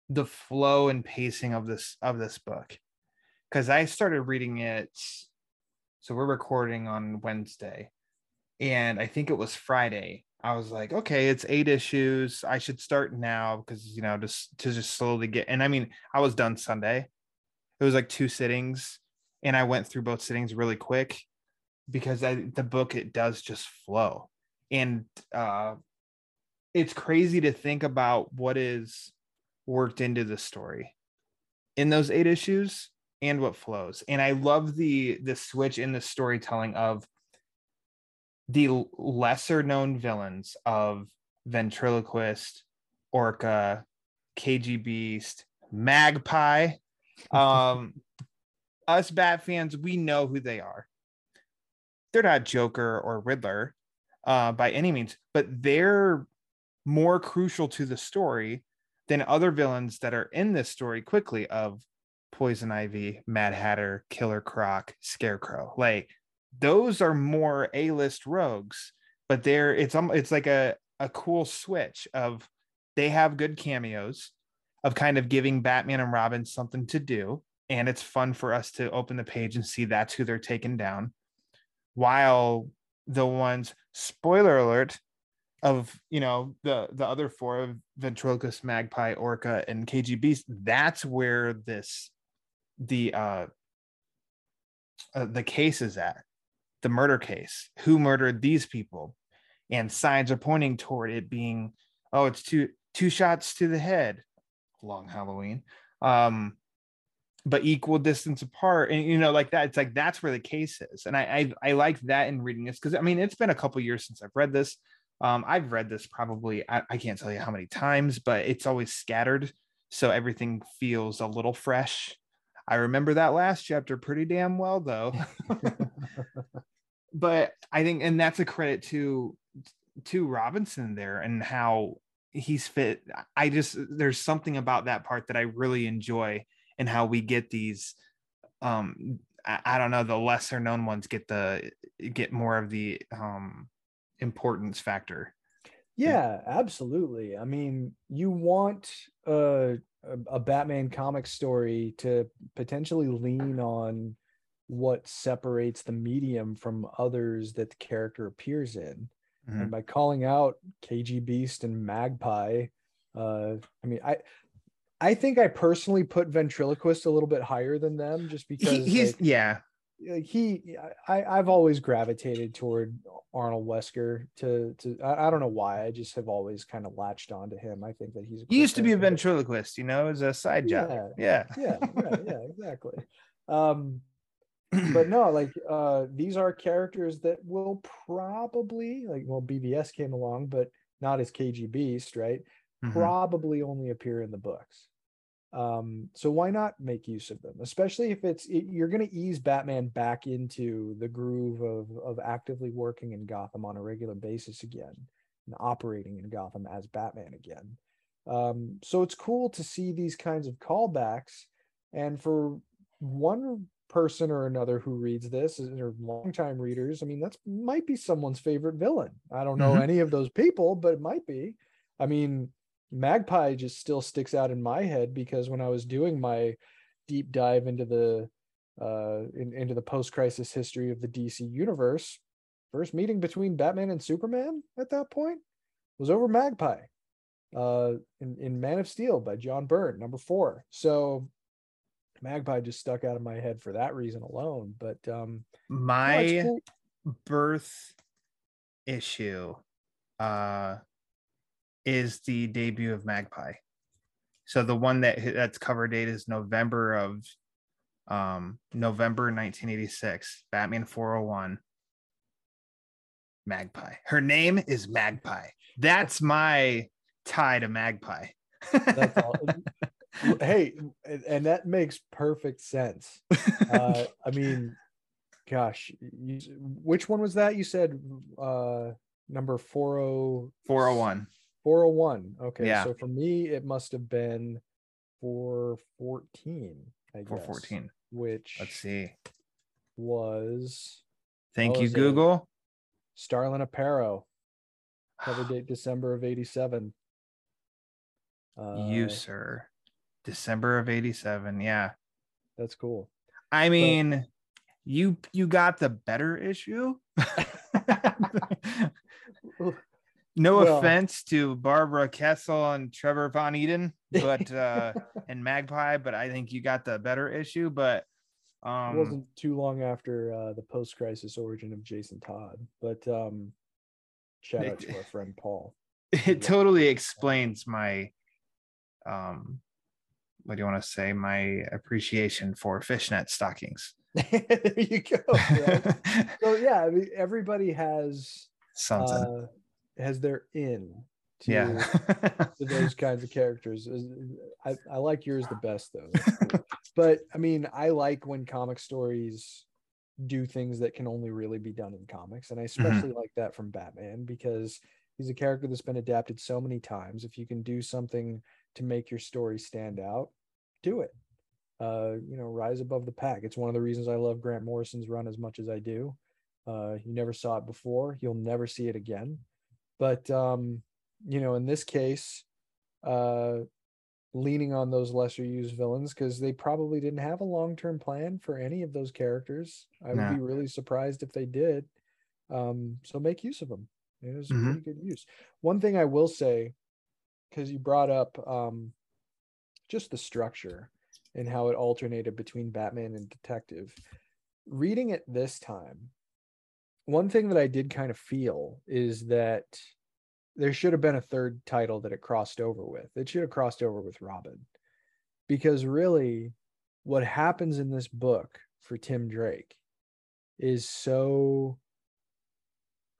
the flow and pacing of this of this book. Because I started reading it, so we're recording on Wednesday, and I think it was Friday. I was like, okay, it's eight issues. I should start now because you know just to just slowly get. And I mean, I was done Sunday. It was like two sittings, and I went through both sittings really quick because I, the book it does just flow and uh it's crazy to think about what is worked into the story in those eight issues and what flows. And i love the the switch in the storytelling of the lesser known villains of ventriloquist orca kg beast magpie. Um us bat fans we know who they are. They're not joker or riddler uh, by any means, but they're more crucial to the story than other villains that are in this story quickly of Poison Ivy, Mad Hatter, Killer Croc, Scarecrow. Like those are more A-list rogues, but they're it's um it's like a a cool switch of they have good cameos of kind of giving Batman and Robin something to do. And it's fun for us to open the page and see that's who they're taking down. While the ones spoiler alert of you know the the other four of ventriloquist magpie orca and kg beast that's where this the uh, uh the case is at the murder case. Who murdered these people? And signs are pointing toward it being oh it's two two shots to the head. Long halloween. Um but equal distance apart and you know like that it's like that's where the case is and i i, I like that in reading this because i mean it's been a couple years since i've read this um i've read this probably I, I can't tell you how many times but it's always scattered so everything feels a little fresh. I remember that last chapter pretty damn well though. But i think and that's a credit to to robinson there and how he's fit i just there's something about that part that i really enjoy and how we get these um I, I, don't know the lesser known ones get the get more of the um importance factor. Yeah absolutely. I mean you want a, a batman comic story to potentially lean on what separates the medium from others that the character appears in. Mm-hmm. and by calling out kg beast and magpie uh i mean i I think I personally put ventriloquist a little bit higher than them just because he, he's like, yeah. Like he I, I've always gravitated toward Arnold Wesker to to I, I don't know why. I just have always kind of latched onto him. I think that he's he used to be a ventriloquist, you know, as a side job. Yeah. Yeah. Yeah, yeah, exactly. Um but no, like uh these are characters that will probably like well BVS came along, but not as KG Beast, right? Mm-hmm. Probably only appear in the books. Um, so why not make use of them, especially if it's it, you're going to ease Batman back into the groove of of actively working in Gotham on a regular basis again and operating in Gotham as Batman again. Um, so it's cool to see these kinds of callbacks, and for one person or another who reads this or longtime readers, I mean that's might be someone's favorite villain. I don't know mm-hmm. any of those people, but it might be. I mean, Magpie just still sticks out in my head because when I was doing my deep dive into the uh in, into the post-crisis history of the DC universe, first meeting between Batman and Superman at that point was over Magpie uh in, in Man of Steel by John Byrne, number four. So Magpie just stuck out of my head for that reason alone. But um my cool. birth issue uh is the debut of Magpie. So the one that that's cover date is November of um November 1986, Batman 401. Magpie. Her name is Magpie. That's my tie to Magpie. That's all. hey, and that makes perfect sense. Uh, I mean, gosh, you, which one was that? You said uh, number 40... 401. 401. Okay. Yeah. So for me, it must have been 414. I 414. which let's see. Was thank you, Google. Starlin Aparo. Cover date December of 87. Uh, you, sir. December of 87. Yeah. That's cool. I mean, but, you you got the better issue. no well, offense to Barbara Kesel and Trevor Von Eeden, but uh and Magpie, but I think you got the better issue. But um it wasn't too long after uh the post-crisis origin of Jason Todd. But um shout out to our friend Paul. It totally explains my um what do you want to say? My appreciation for fishnet stockings. there you go. So yeah, I mean everybody has something. Uh, has their in to, yeah. to those kinds of characters. I, I like yours the best though. Cool. but I mean, I like when comic stories do things that can only really be done in comics. And I mm-hmm. especially mm-hmm. like that from Batman because he's a character that's been adapted so many times. If you can do something to make your story stand out, do it. Uh, you know, rise above the pack. It's one of the reasons I love Grant Morrison's run as much as I do. Uh, you never saw it before. You'll never see it again. But um, you know, in this case, uh, leaning on those lesser used villains because they probably didn't have a long term plan for any of those characters. I would be really surprised if they did. Um, so make use of them. It was mm-hmm. pretty good use. One thing I will say, because you brought up um, just the structure and how it alternated between Batman and Detective. Reading it this time, one thing that I did kind of feel is that there should have been a third title that it crossed over with. It should have crossed over with Robin. Because really, what happens in this book for Tim Drake is so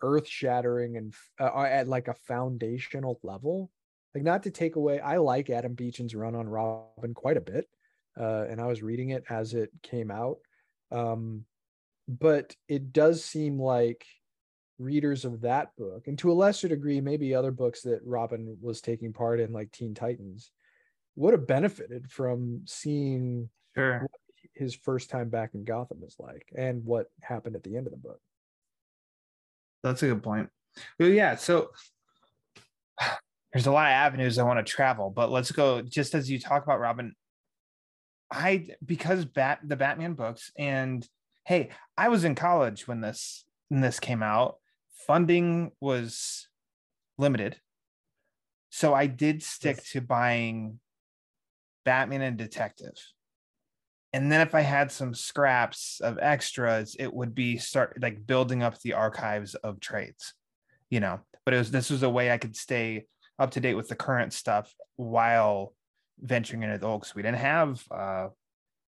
earth shattering and uh, at like a foundational level. Like, not to take away, I like Adam Beechen's run on Robin quite a bit. Uh, and I was reading it as it came out. Um, but it does seem like readers of that book, and to a lesser degree, maybe other books that Robin was taking part in, like Teen Titans, would have benefited from seeing Sure. what his first time back in Gotham is like and what happened at the end of the book. That's a good point. Well, yeah. So there's a lot of avenues I want to travel, but let's go just as you talk about Robin. I because Bat the Batman books and hey, I was in college when this when this came out. Funding was limited. So I did stick Yes. to buying Batman and Detective. And then if I had some scraps of extras, it would be start like building up the archives of trades, you know. But it was this was a way I could stay up to date with the current stuff while venturing into the old. Because we didn't have, uh,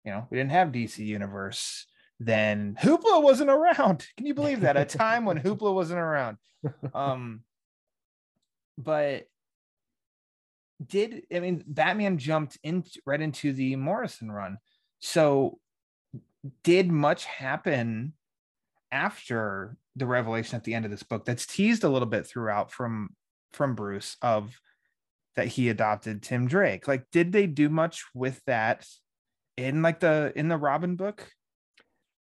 you know, we didn't have DC Universe. Then Hoopla wasn't around. Can you believe that? A time when Hoopla wasn't around. Um, but did I mean Batman jumped in right into the Morrison run? So did much happen after the revelation at the end of this book that's teased a little bit throughout from from Bruce of that he adopted Tim Drake? Like did they do much with that in like the in the Robin book?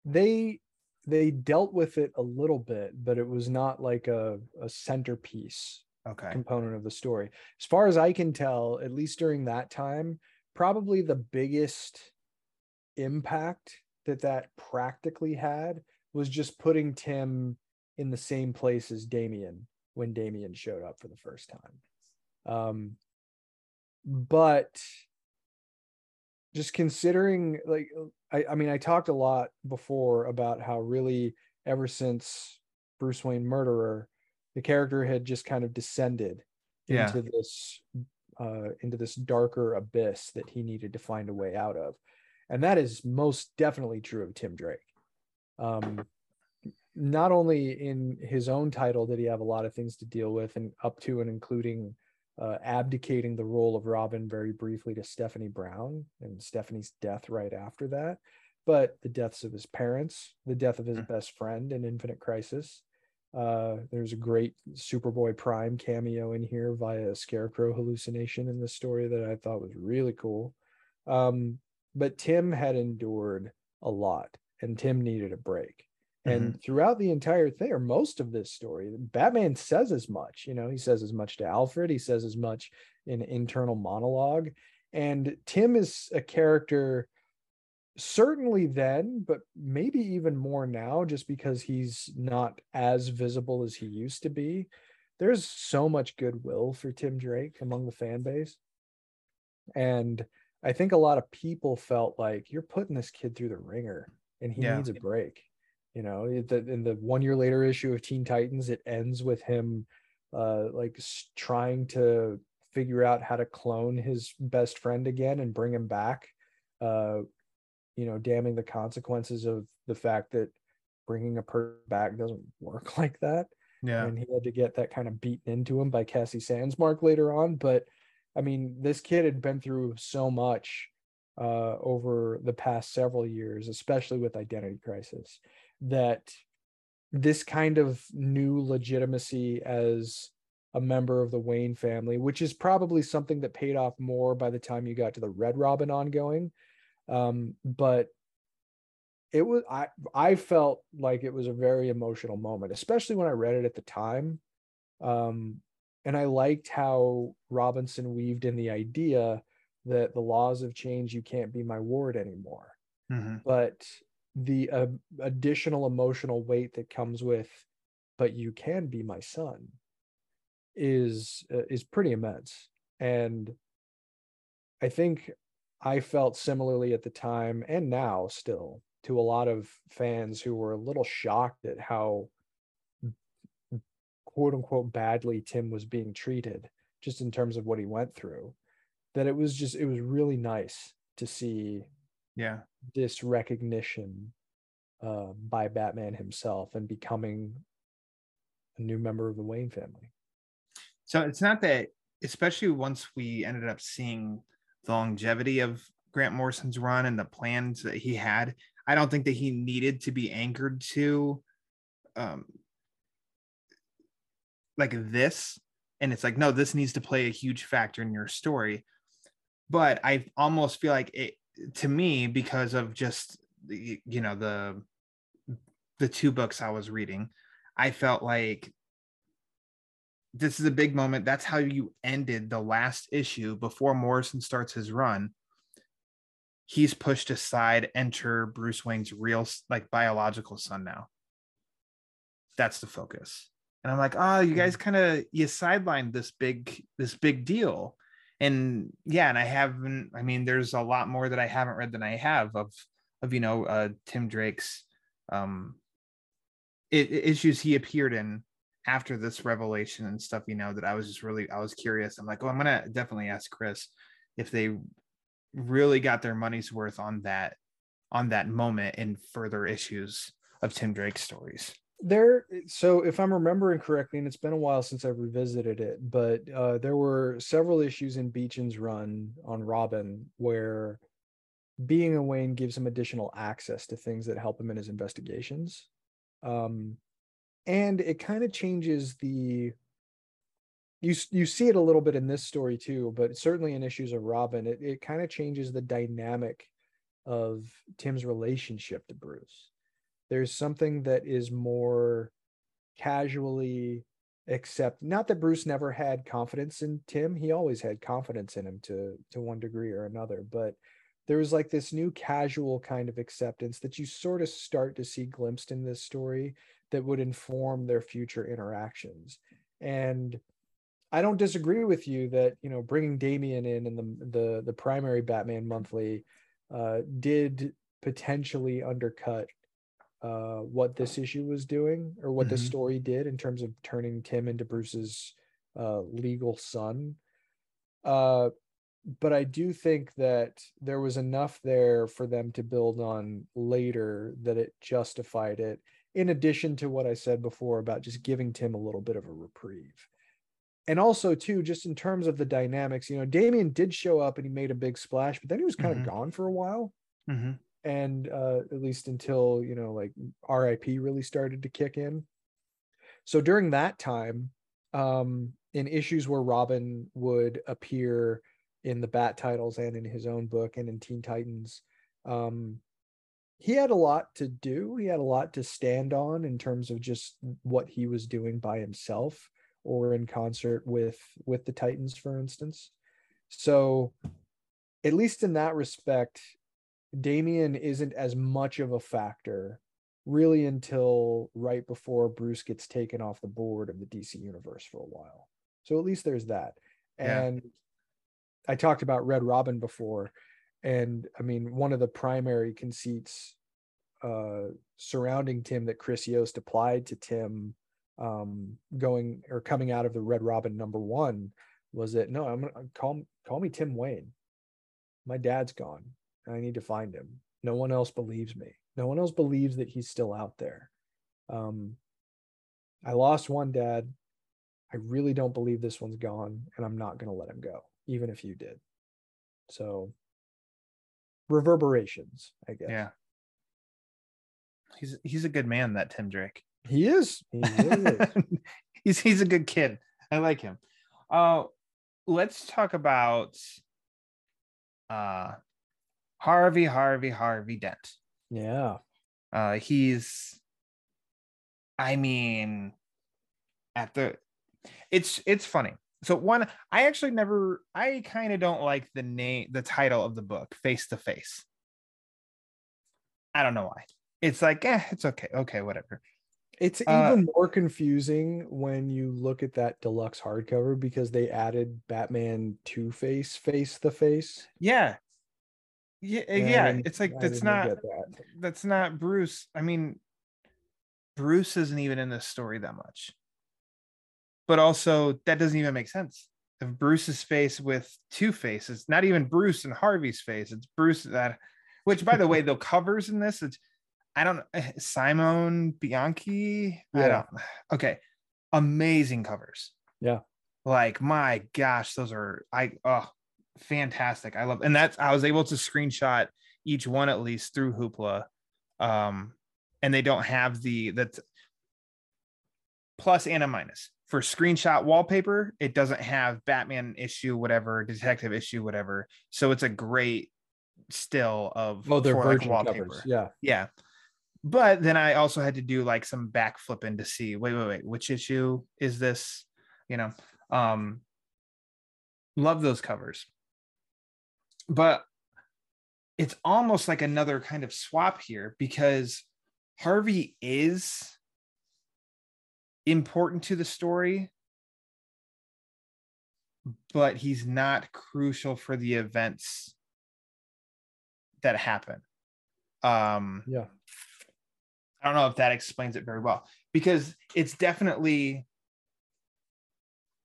They they dealt with it a little bit, but it was not like a, a centerpiece Okay. component of the story. As far as I can tell, at least during that time, probably the biggest impact that that practically had was just putting Tim in the same place as Damian when Damian showed up for the first time. Um, but just considering like I, I mean I talked a lot before about how really ever since Bruce Wayne murderer the character had just kind of descended Yeah. into this uh into this darker abyss that he needed to find a way out of and that is most definitely true of Tim Drake um not only in his own title did he have a lot of things to deal with and up to and including uh, abdicating the role of Robin very briefly to Stephanie Brown and Stephanie's death right after that. But the deaths of his parents, the death of his Mm. best friend in Infinite Crisis. Uh, there's a great Superboy Prime cameo in here via a scarecrow hallucination in the story that I thought was really cool. Um, but Tim had endured a lot and Tim needed a break. And mm-hmm. throughout the entire thing, or most of this story, Batman says as much. You know, he says as much to Alfred, he says as much in internal monologue. And Tim is a character, certainly then, but maybe even more now, just because he's not as visible as he used to be. There's so much goodwill for Tim Drake among the fan base. And I think a lot of people felt like you're putting this kid through the ringer and he Yeah. needs a break. You know, in the one year later issue of Teen Titans, it ends with him uh, like trying to figure out how to clone his best friend again and bring him back. Uh, you know, damning the consequences of the fact that bringing a person back doesn't work like that Yeah. and he had to get that kind of beaten into him by Cassie Sandsmark later on. But I mean, this kid had been through so much uh, over the past several years, especially with Identity Crisis, that this kind of new legitimacy as a member of the Wayne family, which is probably something that paid off more by the time you got to the Red Robin ongoing. Um, but it was I I felt like it was a very emotional moment, especially when I read it at the time. Um, and I liked how Robinson weaved in the idea that the laws have changed. You can't be my ward anymore. Mhm. But the uh, additional emotional weight that comes with, but you can be my son, is uh, is pretty immense. And I think I felt similarly at the time and now still to a lot of fans who were a little shocked at how quote unquote badly Tim was being treated just in terms of what he went through that it was just it was really nice to see Yeah. this recognition uh, by Batman himself and becoming a new member of the Wayne family. So it's not that, especially once we ended up seeing the longevity of Grant Morrison's run and the plans that he had, I don't think that he needed to be anchored to um like this. And it's like, no, this needs to play a huge factor in your story. But I almost feel like it to me, because of just the, you know, the the two books I was reading, I felt like this is a big moment. That's how you ended the last issue before Morrison starts his run. He's pushed aside, enter Bruce Wayne's real, like biological son now. That's the focus. And I'm like, oh, you hmm. guys kind of you sidelined this big, this big deal. And yeah, and I haven't, I mean, there's a lot more that I haven't read than I have of of you know uh Tim Drake's um it, issues he appeared in after this revelation and stuff, you know, that I was just really I was curious. I'm like, oh, I'm gonna definitely ask Chris if they really got their money's worth on that on that moment in further issues of Tim Drake stories. There, so if I'm remembering correctly, and it's been a while since I've revisited it, but uh, there were several issues in Beechen's run on Robin where being a Wayne gives him additional access to things that help him in his investigations. Um, and it kind of changes the you you see it a little bit in this story too but certainly in issues of robin it, it kind of changes the dynamic of tim's relationship to bruce there's something that is more casually accept not that bruce never had confidence in tim he always had confidence in him to to one degree or another but there was like this new casual kind of acceptance that you sort of start to see glimpsed in this story that would inform their future interactions. And I don't disagree with you that you know bringing Damian in in the the the primary Batman monthly uh, did potentially undercut uh, what this issue was doing or what mm-hmm. the story did in terms of turning Tim into Bruce's uh, legal son. Uh, but I do think that there was enough there for them to build on later that it justified it in addition to what I said before about just giving Tim a little bit of a reprieve. And also, too, just in terms of the dynamics, you know, Damian did show up and he made a big splash, but then he was kind mm-hmm. of gone for a while. Mm-hmm. And uh, at least until, you know, like RIP really started to kick in. So during that time, um, in issues where Robin would appear in the Bat titles and in his own book and in Teen Titans, um, he had a lot to do. He had a lot to stand on in terms of just what he was doing by himself or in concert with with the Titans, for instance. So, at least in that respect, Damian isn't as much of a factor really until right before Bruce gets taken off the board of the DC universe for a while. So at least there's that. And yeah. I talked about Red Robin before and I mean, one of the primary conceits uh, surrounding Tim that Chris Yost applied to Tim um, going or coming out of the Red Robin number one was that no, I'm gonna call call me Tim Wayne. My dad's gone. I need to find him. No one else believes me. No one else believes that he's still out there. Um, I lost one dad. I really don't believe this one's gone, and I'm not going to let him go, even if you did. So reverberations, I guess. Yeah. He's he's a good man, that Tim Drake. He is. He is. he's he's a good kid. I like him. Uh let's talk about uh Harvey, Harvey, Harvey Dent. Yeah. Uh he's I mean at the it's it's funny. So one i actually never i kind of don't like the name the title of the book face to face. I don't know why. It's like eh, it's okay okay whatever. It's uh, even more confusing when you look at that deluxe hardcover because they added batman two face face the face. Yeah yeah eh, and yeah it's like that's not that. that's not bruce i mean bruce isn't even in this story that much but also that doesn't even make sense. If Bruce's face with two faces, not even Bruce and Harvey's face, it's Bruce that Which, by the way, the covers in this, it's I don't eh, Simone Bianchi. I don't. Okay, amazing covers. Yeah. Like my gosh, those are I oh fantastic. I love and that's I was able to screenshot each one at least through Hoopla. Um, and they don't have the that plus and a minus for screenshot wallpaper. It doesn't have Batman issue, whatever, detective issue, whatever. So it's a great still of Oh, they're for, like, wallpaper. covers. Yeah. Yeah. But then I also had to do like some back flipping to see wait, wait, wait, which issue is this? You know, um love those covers. But it's almost like another kind of swap here because Harvey is important to the story, but he's not crucial for the events that happen. Um, Yeah. I don't know if that explains it very well because it's definitely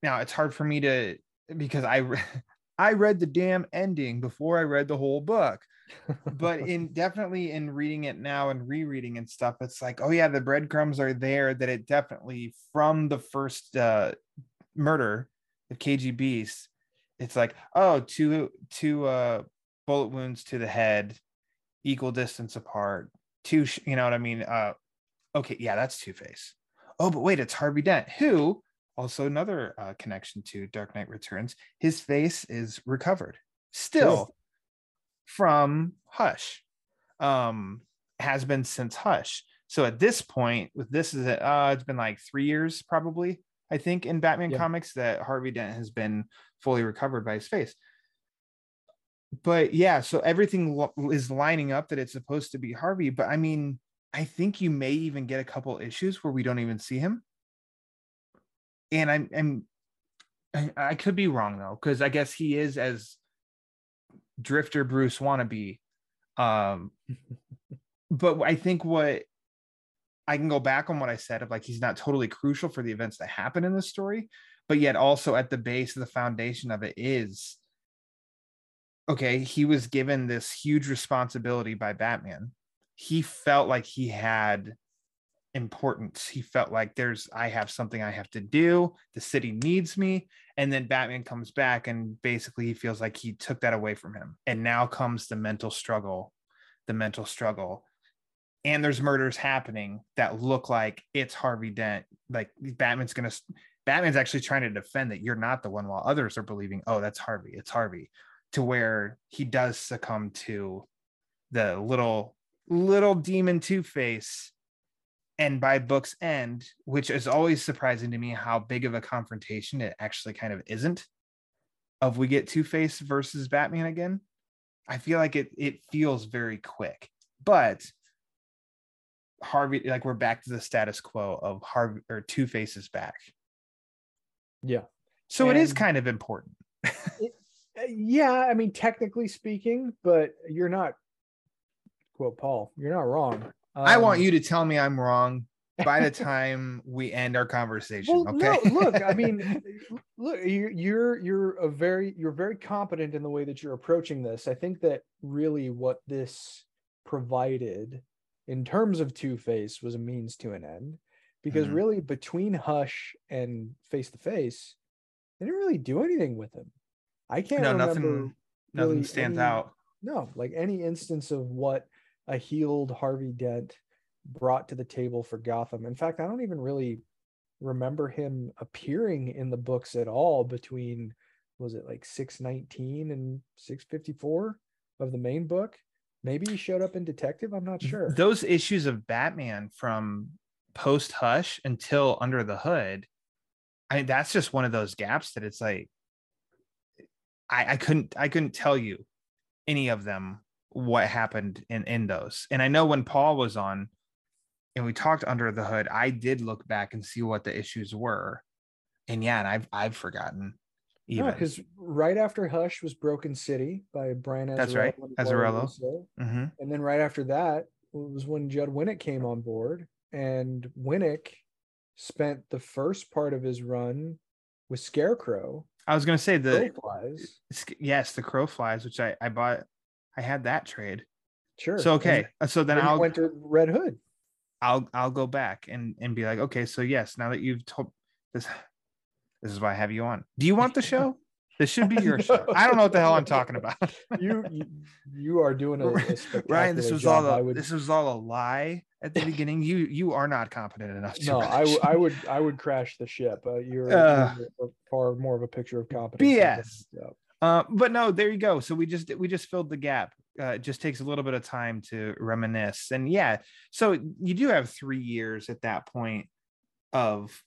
now it's hard for me to because I I read the damn ending before I read the whole book. But in definitely in reading it now and rereading and stuff, it's like, oh yeah, the breadcrumbs are there that it definitely from the first uh murder, the KG Beast, it's like, oh, two two uh bullet wounds to the head, equal distance apart, two, sh- you know what I mean? Uh okay, yeah, that's Two Face. Oh, but wait, it's Harvey Dent, who also another uh, connection to Dark Knight Returns. His face is recovered still from Hush. Um, has been since Hush. So at this point, with this is it, uh, it's been like three years probably. I think in Batman Yeah. comics that Harvey Dent has been fully recovered by his face. But yeah, so everything lo- is lining up that it's supposed to be Harvey. But I mean, I think you may even get a couple issues where we don't even see him. And I'm, I'm I, could be wrong though, because I guess he is as Drifter Bruce wannabe. Um, but I think what I can go back on what I said of like he's not totally crucial for the events that happen in the story, but yet also at the base of the foundation of it is okay, he was given this huge responsibility by Batman. He felt like he had importance. He felt like there's I have something I have to do. The city needs me. And then Batman comes back and basically he feels like he took that away from him. And now comes the mental struggle, the mental struggle. And there's murders happening that look like it's Harvey Dent. Like Batman's gonna Batman's actually trying to defend that you're not the one while others are believing, oh, that's Harvey, it's Harvey. To where he does succumb to the little little demon Two Face and by book's end, which is always surprising to me how big of a confrontation it actually kind of isn't. Of we get Two Face versus Batman again, I feel like it it feels very quick, but Harvey, like we're back to the status quo of Harvey or Two Faces back, Yeah. so it is kind of important. Uh, yeah, I mean, technically speaking, but you're not, quote Paul, you're not wrong. I want Um, you to tell me I'm wrong by the time we end our conversation. Well, okay. no, look, I mean, look, you're you're you're a very you're very competent in the way that you're approaching this. I think that really what this provided in terms of Two Face was a means to an end, because Mhm. really between Hush and Face to Face, they didn't really do anything with him. I can't no, remember nothing, nothing really stands any- out. no, like any instance of what a healed Harvey Dent brought to the table for Gotham. In fact, I don't even really remember him appearing in the books at all between was it like 619 and 654 of the main book? Maybe he showed up in Detective, I'm not sure. Those issues of Batman from post Hush until Under the Hood, I mean, that's just one of those gaps that it's like, I, I couldn't, I couldn't tell you any of them what happened in in those. And I know when Paul was on, and we talked Under the Hood, I did look back and see what the issues were, and yeah, and I've I've forgotten. Even because right after Hush was Broken City by Brian Azzarello. That's right, Azzarello. Mhm. And then right after that was when Judd Winick came on board, and Winick spent the first part of his run with Scarecrow, I was gonna say the Crow Flies. Sk- yes, the crow flies, which I I bought. I had that trade. Sure. So okay, uh, so then then I'll went to Red Hood. I'll I'll go back and and be like, okay, so yes, now that you've told this, this is why I have you on. Do you want the show? This should be your show. I don't know what the hell I'm talking about. You you, you are doing a, a Ryan, this was all job. I a, would this was all a lie at the beginning. You you are not competent enough to. no, I, w-. I would I would crash the ship. Uh, you're, Uh, you're far more of a picture of competence. BS. Uh, but no, there you go. So we just we just filled the gap. Uh, it just takes a little bit of time to reminisce, and yeah, so you do have three years at that point of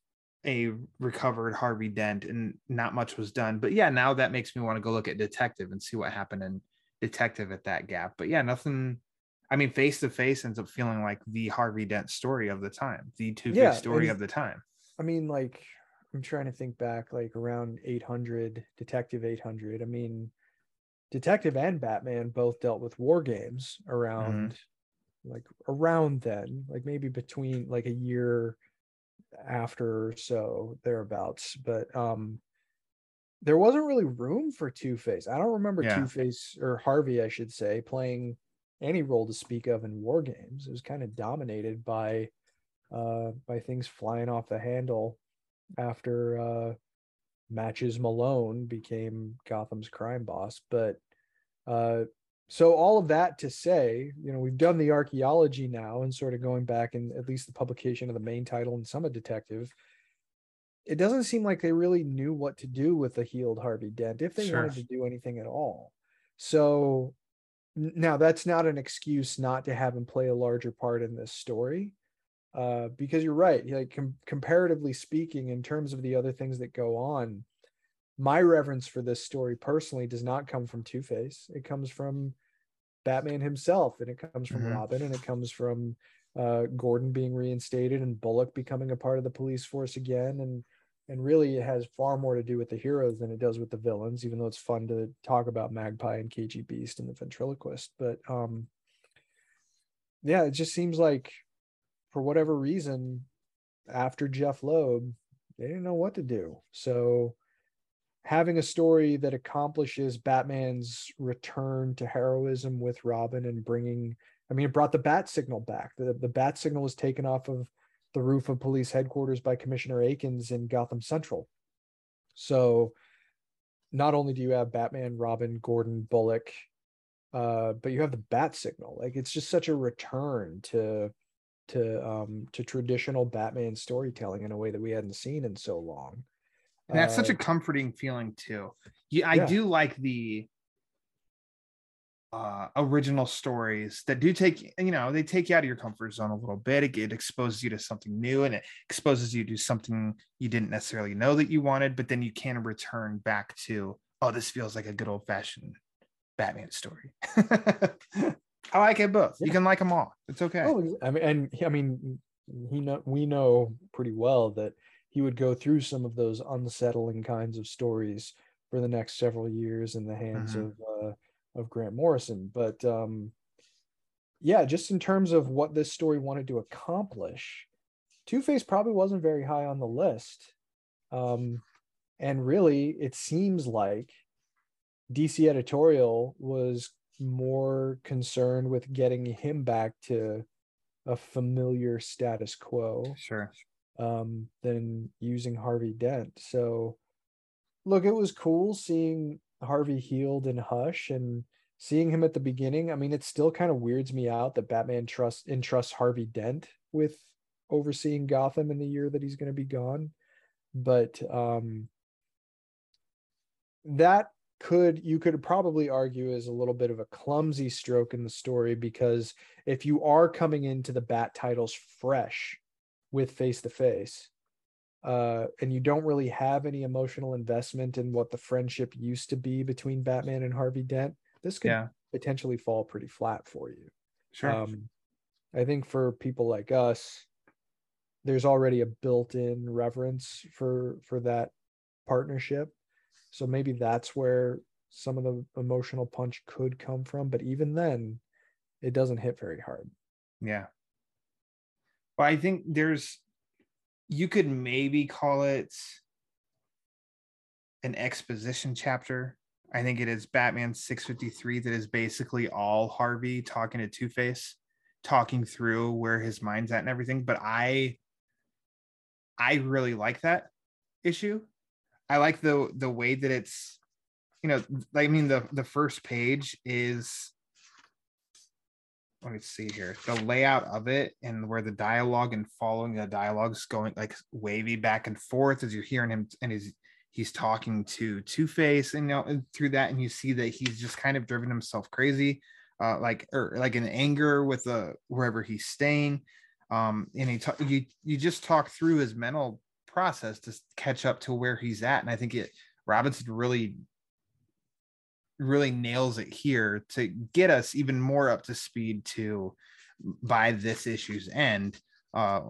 a recovered Harvey Dent, and not much was done. But yeah, now that makes me want to go look at Detective and see what happened in Detective at that gap. But yeah, nothing. I mean, face to face ends up feeling like the Harvey Dent story of the time, the two Yeah, story of the time. I mean, like I'm trying to think back, like around 800, Detective 800. I mean, Detective and Batman both dealt with war games around, like around then, like maybe between like a year after or so thereabouts. But um, there wasn't really room for Two Face. I don't remember Yeah. Two Face or Harvey, I should say, playing any role to speak of in war games. It was kind of dominated by uh by things flying off the handle after uh matches Malone became Gotham's crime boss. But uh so all of that to say, you know, we've done the archaeology now and sort of going back and at least the publication of the main title and some of Detective. It doesn't seem like they really knew what to do with the healed Harvey Dent if they Sure. wanted to do anything at all. So now that's not an excuse not to have him play a larger part in this story uh, because you're right. Like com- comparatively speaking, in terms of the other things that go on, my reverence for this story personally does not come from Two Face. It comes from Batman himself, and it comes from Mhm. Robin, and it comes from uh, Gordon being reinstated and Bullock becoming a part of the police force again, and and really it has far more to do with the heroes than it does with the villains. Even though it's fun to talk about Magpie and KG Beast and the ventriloquist, but um, yeah, it just seems like for whatever reason, after Jeph Loeb, they didn't know what to do. So having a story that accomplishes Batman's return to heroism with Robin and bringing, I mean, it brought the bat signal back. The, the bat signal was taken off of the roof of police headquarters by Commissioner Akins in Gotham Central. So not only do you have Batman, Robin, Gordon, Bullock, uh, but you have the bat signal. Like it's just such a return to to um to traditional Batman storytelling in a way that we hadn't seen in so long. And that's such Uh, a comforting feeling too. Yeah, I yeah. do like the uh original stories that do take you know they take you out of your comfort zone a little bit it, it exposes you to something new and it exposes you to something you didn't necessarily know that you wanted but then you can return back to oh this feels like a good old fashioned batman story i like it both you can like them all it's okay Oh, I mean, and I mean, he know we know pretty well that he would go through some of those unsettling kinds of stories for the next several years in the hands Mhm. of uh, of Grant Morrison. But um, yeah, just in terms of what this story wanted to accomplish, Two Face probably wasn't very high on the list. Um, and really, it seems like DC editorial was more concerned with getting him back to a familiar status quo sure um, than using Harvey Dent. So, look, it was cool seeing Harvey healed in Hush and seeing him at the beginning. I mean, it still kind of weirds me out that Batman trust entrusts Harvey Dent with overseeing Gotham in the year that he's going to be gone. But um, that could you could probably argue is a little bit of a clumsy stroke in the story because if you are coming into the bat titles fresh with face to face uh and you don't really have any emotional investment in what the friendship used to be between batman and harvey dent this could yeah. potentially fall pretty flat for you. Sure. Um i think for people like us there's already a built-in reverence for for that partnership so maybe that's where some of the emotional punch could come from but even then it doesn't hit very hard Yeah. Well, I think there's you could maybe call it an exposition chapter I think it is Batman 653 that is basically all Harvey talking to Two Face, talking through where his mind's at and everything. But I, I really like that issue. I like the the way that it's, you know, I mean the the first page is. Let me see here. The layout of it and where the dialogue and following the dialogues going like wavy back and forth as you're hearing him and he's he's talking to Two Face, and you know, and through that, and you see that he's just kind of driven himself crazy, uh, like or like in anger with the wherever he's staying. Um, and he ta- you you just talk through his mental process to catch up to where he's at, and I think it Robinson really really nails it here to get us even more up to speed to by this issue's end uh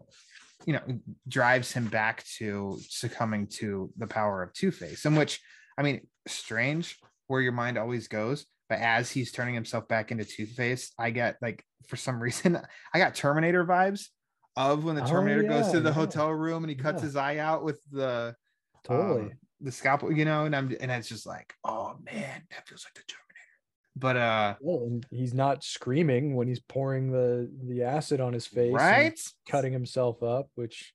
you know drives him back to succumbing to the power of two face in which i mean strange where your mind always goes but as he's turning himself back into two face i get like for some reason i got terminator vibes of when the Oh, terminator goes to the yeah. hotel room and he cuts Yeah. his eye out with the Totally. um, the scalpel you know and i'm and it's just like oh man that feels like the terminator but uh Well, and he's not screaming when he's pouring the the acid on his face, right cutting himself up, which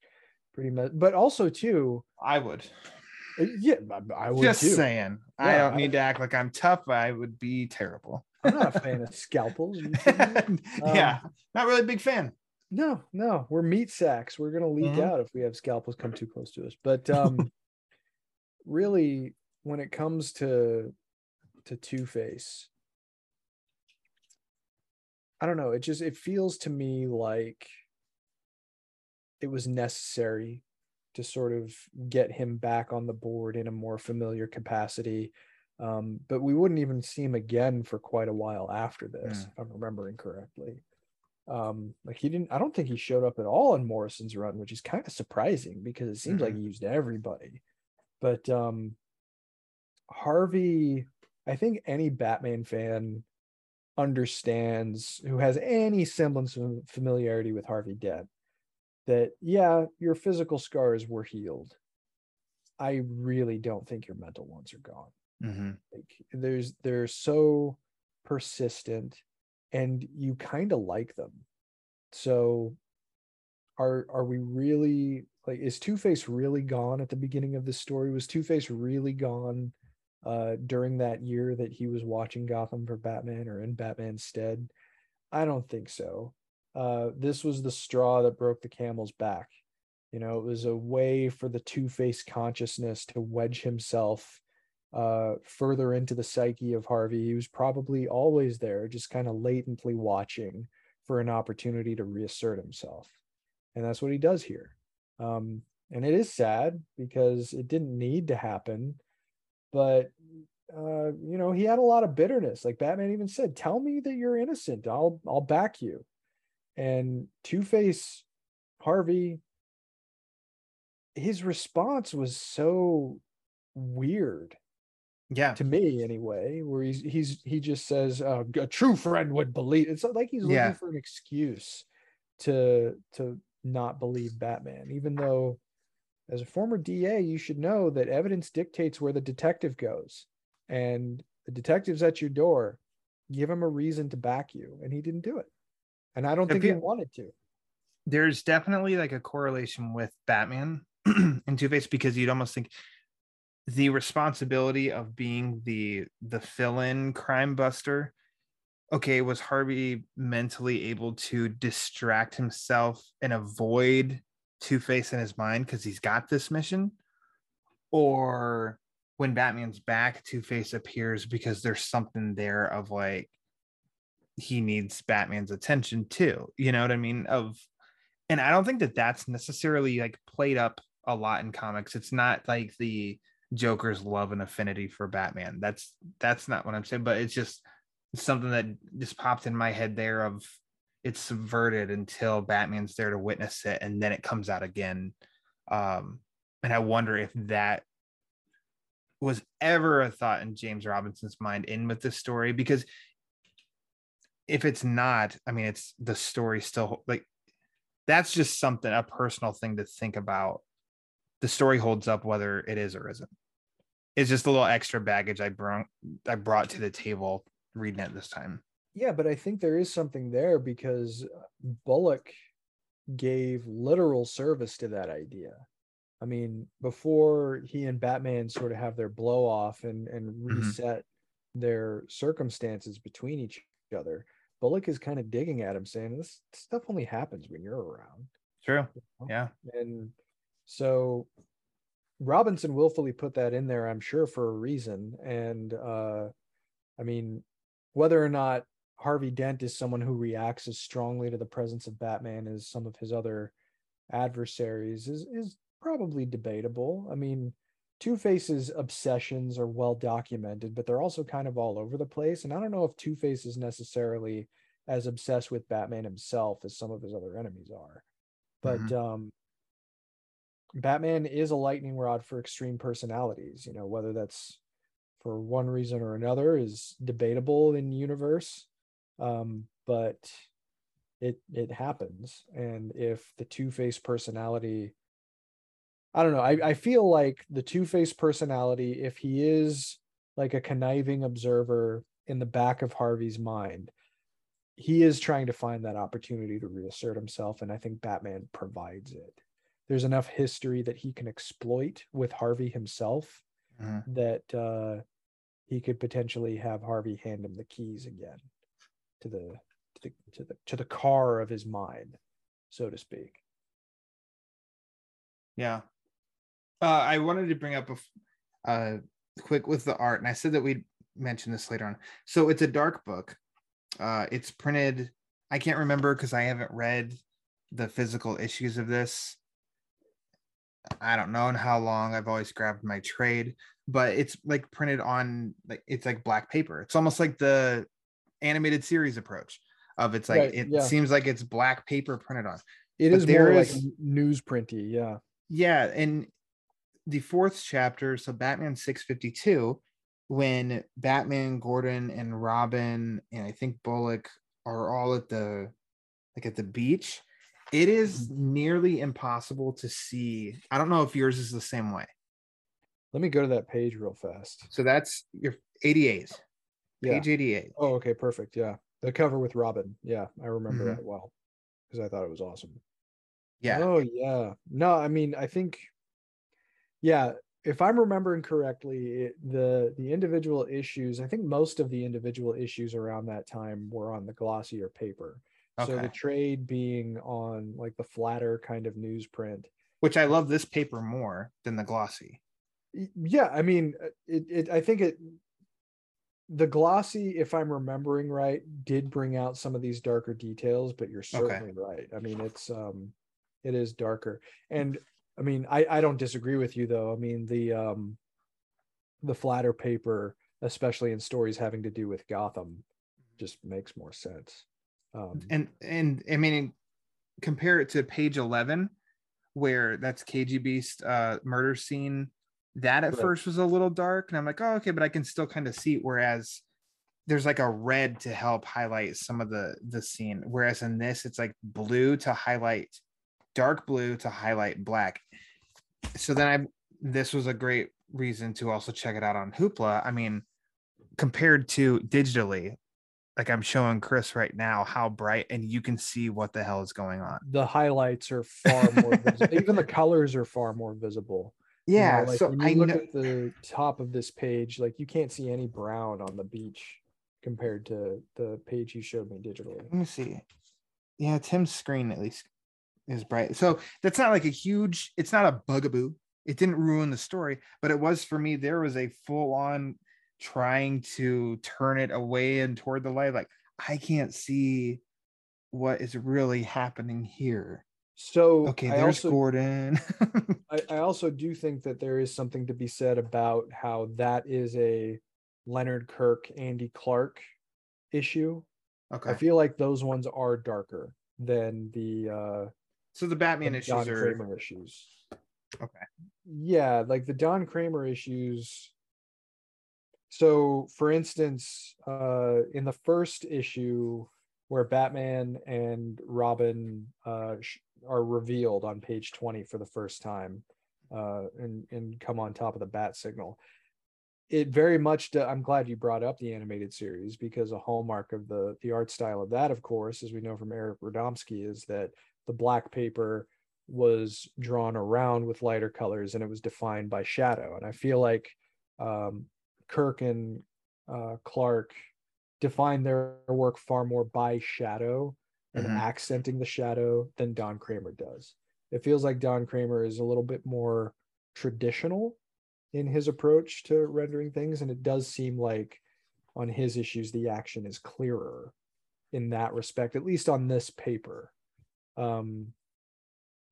pretty much. But also too, i would uh, yeah, I, I would just too. saying i don't I- need to act like i'm tough i would be terrible I'm not a fan of scalpels. Are you kidding me? yeah, Um, not really a big fan. No, no, we're meat sacks. We're gonna leak Mhm. out if we have scalpels come too close to us. But um really, when it comes to to Two Face, I don't know. It just it feels to me like it was necessary to sort of get him back on the board in a more familiar capacity. Um, but we wouldn't even see him again for quite a while after this, Mm. if I'm remembering correctly. Um, like he didn't, I don't think he showed up at all in Morrison's run, which is kind of surprising because it seems like he used everybody. But um Harvey, I think any Batman fan understands who has any semblance of familiarity with Harvey Dent that yeah, your physical scars were healed. I really don't think your mental ones are gone. Mm-hmm. Like there's they're so persistent and you kind of like them. So are are we really like is Two-Face really gone at the beginning of this story? Was Two-Face really gone uh during that year that he was watching Gotham for Batman or in Batman's stead? I don't think so. Uh this was the straw that broke the camel's back. You know, it was a way for the Two-Face consciousness to wedge himself uh further into the psyche of Harvey. He was probably always there, just kind of latently watching for an opportunity to reassert himself. And that's what he does here. Um and it is sad because it didn't need to happen, but uh you know, he had a lot of bitterness. Like Batman even said, "Tell me that you're innocent. I'll I'll back you." And Two-Face Harvey his response was so weird Yeah, to me anyway where he's he's he just says uh, a true friend would believe it's like he's looking Yeah. for an excuse to to not believe batman even though as a former da you should know that evidence dictates where the detective goes and the detective's at your door give him a reason to back you and he didn't do it and i don't If think he you- wanted to there's definitely like a correlation with Batman and Two Face because you'd almost think the responsibility of being the the fill-in crime buster. Okay, was Harvey mentally able to distract himself and avoid Two Face in his mind because he's got this mission? Or when Batman's back, Two Face appears because there's something there of like he needs Batman's attention too. You know what I mean? Of and I don't think that that's necessarily like played up a lot in comics. It's not like the Joker's love and affinity for Batman. That's that's not what I'm saying, but it's just something that just popped in my head there of it's subverted until Batman's there to witness it and then it comes out again. Um and I wonder if that was ever a thought in James Robinson's mind in with this story because if it's not, I mean, it's the story still like that's just something a personal thing to think about. The story holds up whether it is or isn't. it's just a little extra baggage I brought I brought to the table reading it this time. Yeah, but I think there is something there because Bullock gave literal service to that idea. I mean, before he and Batman sort of have their blow off and and Mhm. reset their circumstances between each other, Bullock is kind of digging at him, saying this stuff only happens when you're around. True. you know? Yeah. And so Robinson willfully put that in there, I'm sure, for a reason. And uh I mean, whether or not Harvey Dent is someone who reacts as strongly to the presence of Batman as some of his other adversaries is is probably debatable. I mean, Two Face's obsessions are well documented, but they're also kind of all over the place. And I don't know if Two Face is necessarily as obsessed with Batman himself as some of his other enemies are. But um Batman is a lightning rod for extreme personalities, you know, whether that's for one reason or another is debatable in universe. Um, but it it happens. And if the two-faced personality I don't know, I, I feel like the two-faced personality, if he is like a conniving observer in the back of Harvey's mind, he is trying to find that opportunity to reassert himself. And I think Batman provides it there's enough history that he can exploit with Harvey himself Mhm. that uh, he could potentially have Harvey hand him the keys again to the to the to the to the car of his mind, so to speak. Yeah. Uh, I wanted to bring up a uh, quick with the art, and I said that we'd mention this later on. So it's a dark book. Uh, it's printed. I can't remember because I haven't read the physical issues of this. I don't know in how long. I've always grabbed my trade, but it's like printed on like it's like black paper. It's almost like the animated series approach of it's like Right, it yeah. seems like it's black paper printed on. It But is there more like is- n- newsprinty, yeah. Yeah, and the fourth chapter, so Batman 652, when Batman, Gordon, and Robin, and I think Bullock are all at the like at the beach, it is nearly impossible to see. I don't know if yours is the same way. Let me go to that page real fast. So that's your 88, Yeah. page 88. Oh, okay, perfect. Yeah. The cover with Robin. Yeah, I remember Mhm. that well because I thought it was awesome. Yeah. Oh yeah. No, I mean, I think, yeah, if I'm remembering correctly, it, the the individual issues, I think most of the individual issues around that time were on the glossier paper. So the trade being on like the flatter kind of newsprint. Which I love this paper more than the glossy. Yeah, I mean, uh, it, it I think it the glossy, if I'm remembering right, did bring out some of these darker details, but you're certainly right. I mean, it's um it is darker. And I mean, I I don't disagree with you though. I mean, the um the flatter paper, especially in stories having to do with Gotham, just makes more sense. Um and and I mean compare it to page 11 where that's KGB's uh murder scene. That at Right. first was a little dark and I'm like oh okay but I can still kind of see it whereas there's like a red to help highlight some of the the scene. Whereas in this it's like blue to highlight dark blue to highlight black. So then I this was a great reason to also check it out on Hoopla. I mean compared to digitally like I'm showing Chris right now how bright and you can see what the hell is going on. the highlights are far more visible. Even the colors are far more visible. You know, Yeah, like so when you I look know at the top of this page, like you can't see any brown on the beach compared to the page you showed me digitally. let me see. Yeah, Tim's screen at least is bright. So that's not like a huge, it's not a bugaboo. It didn't ruin the story, but it was for me. There was a full on trying to turn it away and toward the light. Like I can't see what is really happening here. So Okay, I there's also Gordon. I, I also do think that there is something to be said about how that is a Leonard Kirk, Andy Clarke issue. okay. I feel like those ones are darker than the uh so the Batman the issues are Kramer issues. okay. Yeah, like the Don Kramer issues. So, for instance, uh, in the first issue where Batman and Robin uh, are revealed on page 20 for the first time uh, and, and come on top of the bat signal, it very much i'm glad you brought up the animated series because a hallmark of the the art style of that of course as we know from eric radomski is that the black paper was drawn around with lighter colors and it was defined by shadow. And i feel like um, kirk and uh, clarke define their work far more by shadow and Mhm. accenting the shadow than don kramer does it feels like don kramer is a little bit more traditional in his approach to rendering things and it does seem like on his issues the action is clearer in that respect at least on this paper um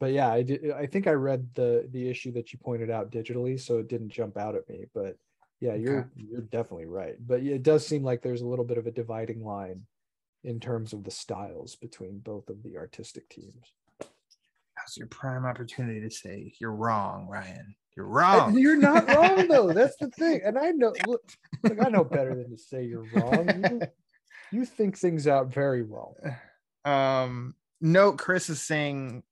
but yeah i did i think i read the the issue that you pointed out digitally so it didn't jump out at me but yeah you're you're definitely right but it does seem like there's a little bit of a dividing line in terms of the styles between both of the artistic teams That's your prime opportunity to say you're wrong, Ryan. You're wrong. You're not wrong though. That's the thing. And I know look, look, I know better than to say you're wrong. You, you think things out very well. Um, note Chris is saying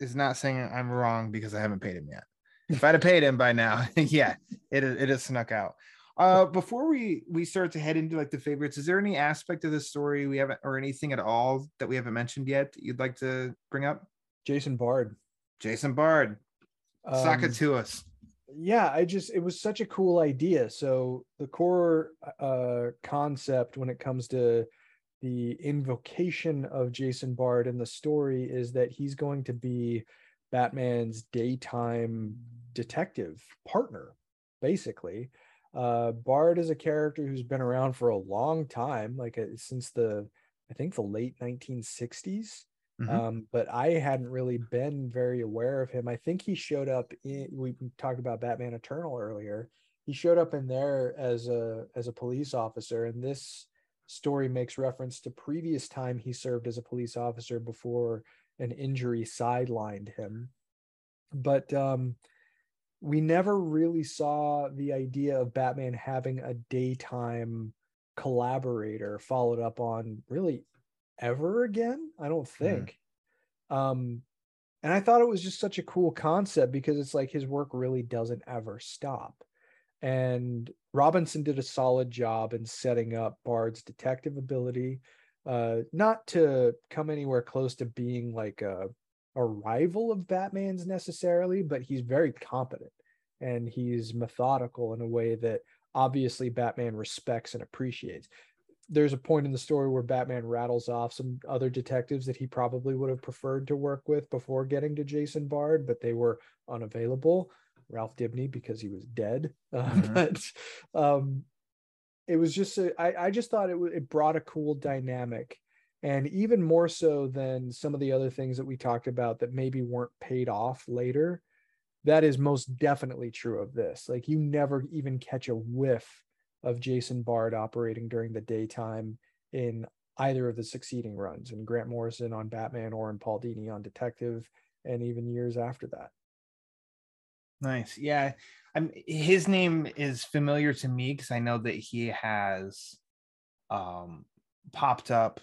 is not saying I'm wrong because I haven't paid him yet. If I'd have paid him by now, yeah, it it has snuck out. Uh, before we we start to head into like the favorites, is there any aspect of the story we haven't or anything at all that we haven't mentioned yet that you'd like to bring up? Jason Bard. Jason Bard, sock Um, it to us. yeah i just it was such a cool idea so the core uh concept when it comes to the invocation of jason bard in the story is that he's going to be batman's daytime detective partner basically uh bard is a character who's been around for a long time like uh, since the i think the late 1960s Mhm. um, but I hadn't really been very aware of him. I think he showed up in we talked about Batman Eternal earlier. He showed up in there as a as a police officer, and this story makes reference to previous time he served as a police officer before an injury sidelined him. But um, we never really saw the idea of Batman having a daytime collaborator followed up on really ever again i don't think. Um and i thought it was just such a cool concept because it's like his work really doesn't ever stop. And robinson did a solid job in setting up bard's detective ability uh not to come anywhere close to being like a a rival of batman's necessarily but he's very competent and he's methodical in a way that obviously batman respects and appreciates there's a point in the story where Batman rattles off some other detectives that he probably would have preferred to work with before getting to Jason Bard, but they were unavailable. Ralph Dibny because he was dead, uh, Mhm. but um, it was just a, I, I just thought it w- it brought a cool dynamic, and even more so than some of the other things that we talked about that maybe weren't paid off later. That is most definitely true of this. Like you never even catch a whiff of Jason Bard operating during the daytime in either of the succeeding runs, and Grant Morrison on Batman or in Paul Dini on Detective, and even years after that. Nice. Yeah. I'm his name is familiar to me because I know that he has um popped up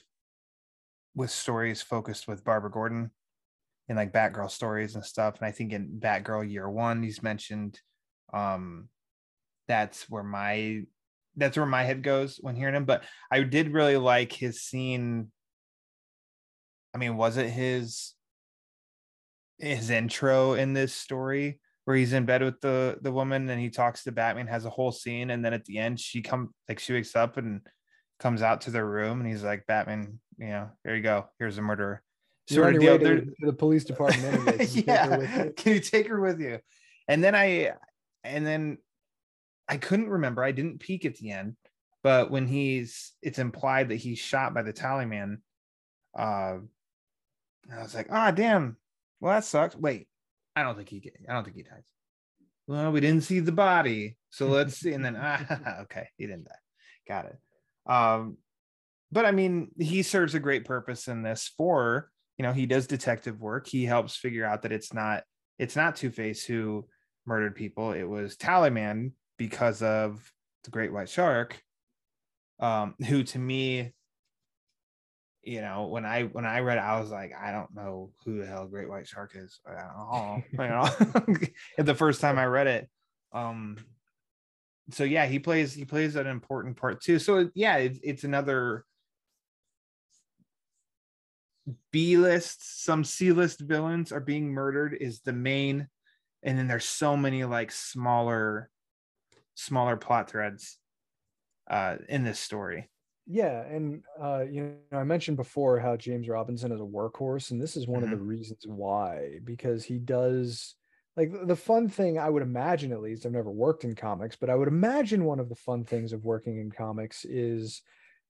with stories focused with Barbara Gordon in like Batgirl stories and stuff. And I think in Batgirl year one, he's mentioned um that's where my that's where my head goes when hearing him. But I did really like his scene. I mean, was it his his intro in this story where he's in bed with the the woman and he talks to Batman, has a whole scene, and then at the end she come like she wakes up and comes out to their room and he's like, Batman, you know, here you go, here's a murderer. Sort of deal. to, the police department. Can you take her with yeah, you? can you take her with you? And then I and then I couldn't remember. I didn't peek at the end, but when he's it's implied that he's shot by the tallyman. Uh I was like, ah damn. Well, that sucks. Wait, I don't think he I don't think he dies. Well, we didn't see the body. So let's see. And then ah, okay, he didn't die. Got it. Um, but I mean, he serves a great purpose in this for, you know, he does detective work. He helps figure out that it's not it's not Two-Face who murdered people. It was Tallyman because of the Great White Shark. Um, who to me, you know, when I when I read it, I was like, I don't know who the hell Great White Shark is. I don't you know, the first time I read it. Um, so yeah, he plays he plays an important part too. So yeah, it's it's another B list, some C list villains are being murdered is the main, and then there's so many like smaller, smaller plot threads uh in this story. Yeah, and uh, you know, I mentioned before how James Robinson is a workhorse, and this is one of the reasons why, because he does like the fun thing I would imagine at least, I've never worked in comics, but I would imagine one of the fun things of working in comics is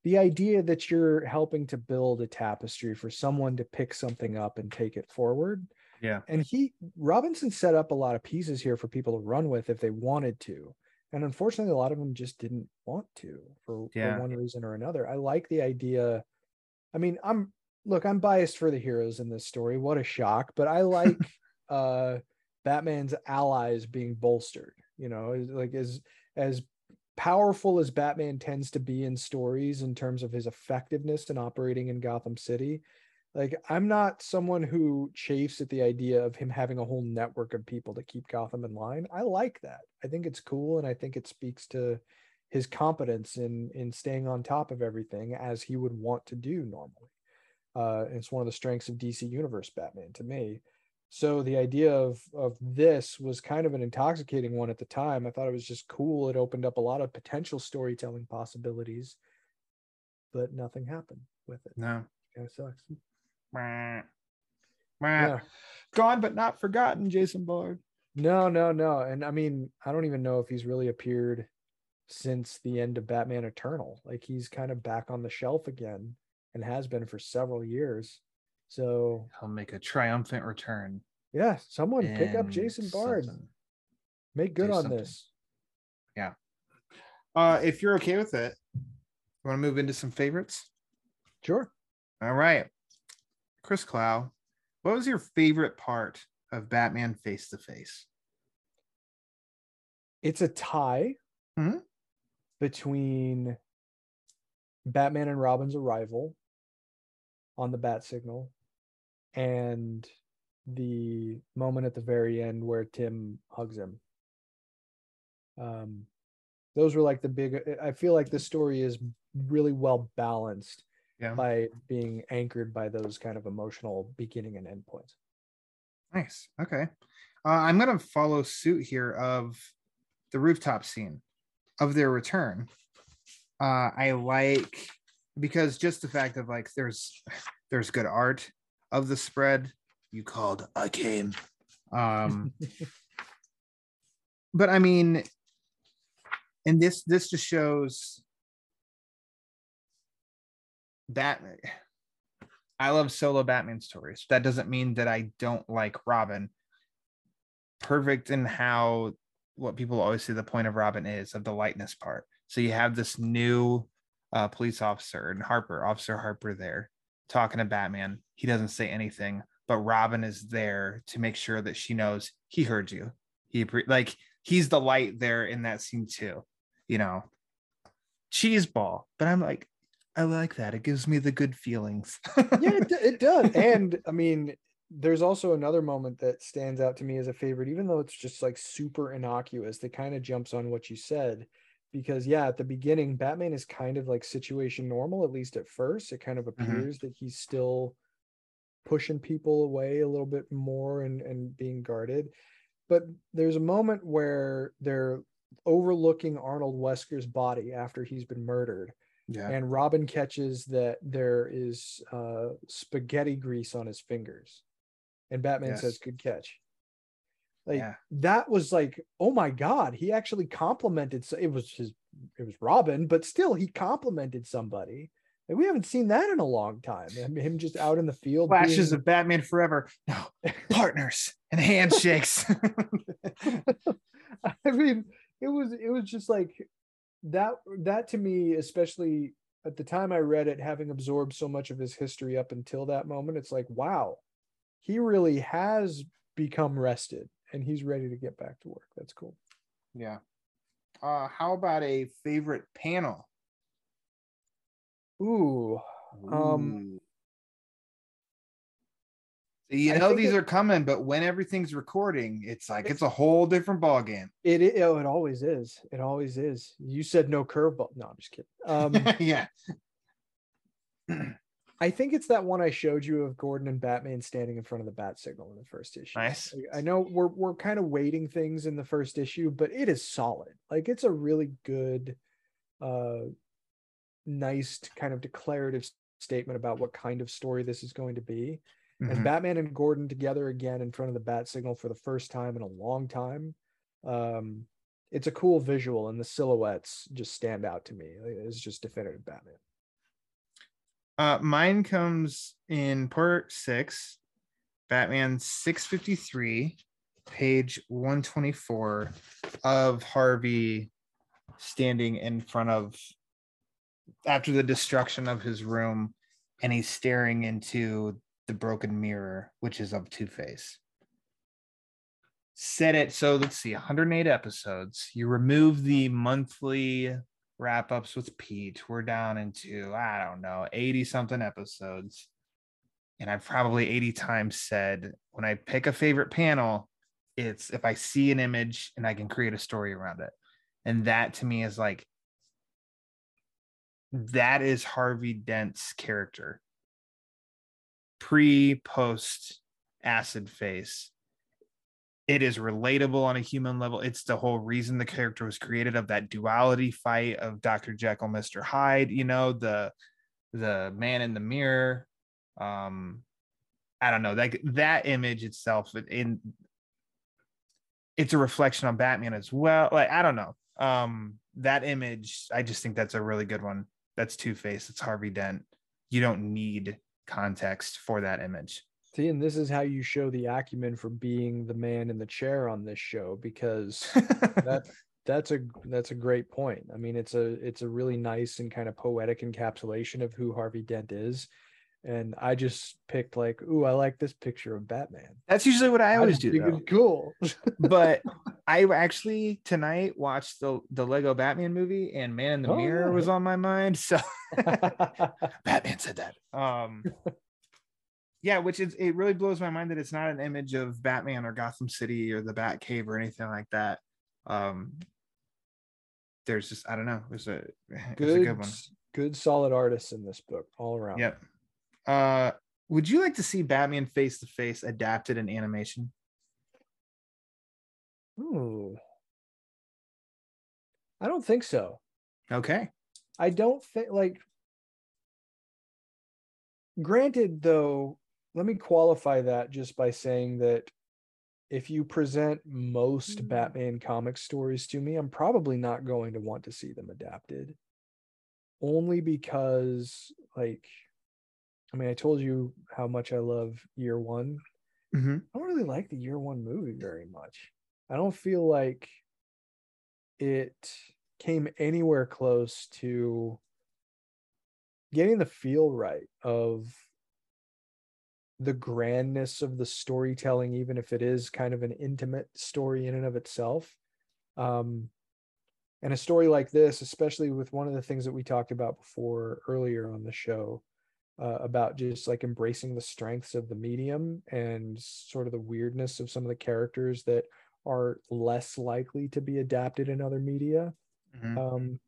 the idea that you're helping to build a tapestry for someone to pick something up and take it forward. Yeah. And he Robinson set up a lot of pieces here for people to run with if they wanted to. And unfortunately, a lot of them just didn't want to for, Yeah. for one reason or another. I like the idea. I mean, I'm look, I'm biased for the heroes in this story. What a shock. But I like uh Batman's allies being bolstered, you know, like as as powerful as Batman tends to be in stories in terms of his effectiveness in operating in Gotham City. Like I'm not someone who chafes at the idea of him having a whole network of people to keep Gotham in line. I like that. I think it's cool and I think it speaks to his competence in in staying on top of everything as he would want to do normally. Uh, it's one of the strengths of DC Universe Batman to me. So the idea of of this was kind of an intoxicating one at the time. I thought it was just cool. It opened up a lot of potential storytelling possibilities, but nothing happened with it. No. Kind of sucks. Yeah. Gone but not forgotten, Jason Bard. No, no, no. And I mean, I don't even know if he's really appeared since the end of Batman Eternal. Like he's kind of back on the shelf again and has been for several years. So He'll make a triumphant return. yeah, someone pick up Jason Bard. something. Make good do on something. this. Yeah. Uh, if you're okay with it, you want to move into some favorites? Sure. All right. Chris Clow, what was your favorite part of Batman Face to Face? It's a tie Mhm. between Batman and Robin's arrival on the bat signal and the moment at the very end where Tim hugs him. Um, those were like the big. I feel like the story is really well balanced Yeah. by being anchored by those kind of emotional beginning and end points. Nice. Okay. Uh, I'm going to follow suit here of the rooftop scene of their return. Uh, I like because just the fact of like there's there's good art of the spread. You called, a game. Um, but I mean, and this this just shows Batman. I love solo Batman stories. That doesn't mean that I don't like Robin. Perfect in how what people always say the point of Robin is of the lightness part. So you have this new uh, police officer and Harper, Officer Harper, there talking to Batman. He doesn't say anything, but Robin is there to make sure that she knows he heard you. He like he's the light there in that scene too. You know, cheese ball. But I'm like, I like that. It gives me the good feelings. yeah, it, it does. And I mean, there's also another moment that stands out to me as a favorite, even though it's just like super innocuous. That kind of jumps on what you said, because yeah, at the beginning, Batman is kind of like situation normal, at least at first. It kind of mm-hmm. appears that he's still pushing people away a little bit more and and being guarded. But there's a moment where they're overlooking Arnold Wesker's body after he's been murdered yeah. and Robin catches that there is uh, spaghetti grease on his fingers, and Batman Yes. says, "Good catch." Like Yeah. that was like, oh my god, he actually complimented. So It was his, it was Robin, but still, he complimented somebody. Like we haven't seen that in a long time. I mean, him just out in the field. Flashes being- of Batman Forever. No, partners and handshakes. I mean, it was it was just like that that to me, especially at the time I read it, having absorbed so much of his history up until that moment, it's like, wow, he really has become rested and he's ready to get back to work. That's cool. yeah. Uh, how about a favorite panel? Ooh, Um, You I know these it- are coming, but when everything's recording, it's like it's a whole different ball game. It, it oh, it always is. It always is. You said no curveball. No, I'm just kidding. Um, yeah. I think it's that one I showed you of Gordon and Batman standing in front of the bat signal in the first issue. Nice. I know we're we're kind of waiting things in the first issue, but it is solid. Like it's a really good, uh, nice kind of declarative statement about what kind of story this is going to be. Mhm. And Batman and Gordon together again in front of the bat signal for the first time in a long time. Um, it's a cool visual, and the silhouettes just stand out to me. It's just definitive Batman. Uh, mine comes in part six, Batman 653, page 124 of Harvey standing in front of after the destruction of his room, and he's staring into the broken mirror, which is of Two Face. Set it so let's see, 108 episodes. You remove the monthly wrap ups with Pete. We're down into, I don't know, 80 something episodes. And I've probably 80 times said when I pick a favorite panel, it's if I see an image and I can create a story around it. And that to me is like, that is Harvey Dent's character. Pre, post acid face. It is relatable on a human level. It's the whole reason the character was created of that duality fight of Dr. Jekyll, Mr. Hyde, you know, the the man in the mirror. Um, I don't know, like that image itself in it's a reflection on Batman as well. Like, I don't know. Um, that image, I just think that's a really good one. That's Two Face. It's Harvey Dent. You don't need context for that image. See, and this is how you show the acumen for being the man in the chair on this show because that that's a that's a great point. I mean, it's a it's a really nice and kind of poetic encapsulation of who Harvey Dent is. And I just picked like, ooh, I like this picture of Batman. That's usually what I always just do. though. cool. but I actually tonight watched the the Lego Batman movie, and Man in the Oh, Mirror yeah. was on my mind. So Batman said that. Um, yeah, which is it really blows my mind that it's not an image of Batman or Gotham City or the Bat Cave or anything like that. Um, there's just I don't know. There's a it's a good, good one. good solid artists in this book all around. Yep. Uh, would you like to see Batman face to face adapted in animation? Ooh. I don't think so. Okay. I don't think like granted though, let me qualify that just by saying that if you present most Batman comic stories to me, I'm probably not going to want to see them adapted. Only because like I mean, I told you how much I love year one. Mm-hmm. I don't really like the year one movie very much. I don't feel like it came anywhere close to getting the feel right of the grandness of the storytelling, even if it is kind of an intimate story in and of itself. Um, and a story like this, especially with one of the things that we talked about before earlier on the show, uh, about just like embracing the strengths of the medium and sort of the weirdness of some of the characters that are less likely to be adapted in other media. Mhm. Um,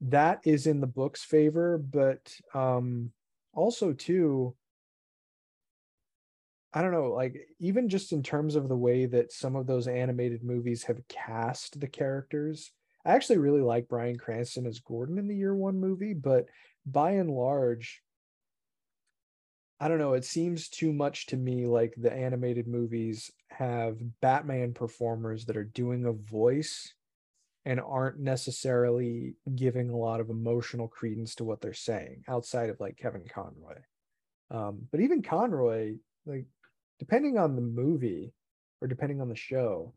that is in the book's favor, but um, also too, I don't know, like even just in terms of the way that some of those animated movies have cast the characters. I actually really like Brian Cranston as Gordon in the year one movie, but by and large, I don't know, it seems too much to me like the animated movies have Batman performers that are doing a voice and aren't necessarily giving a lot of emotional credence to what they're saying outside of like Kevin Conroy. Um, but even Conroy, like depending on the movie or depending on the show,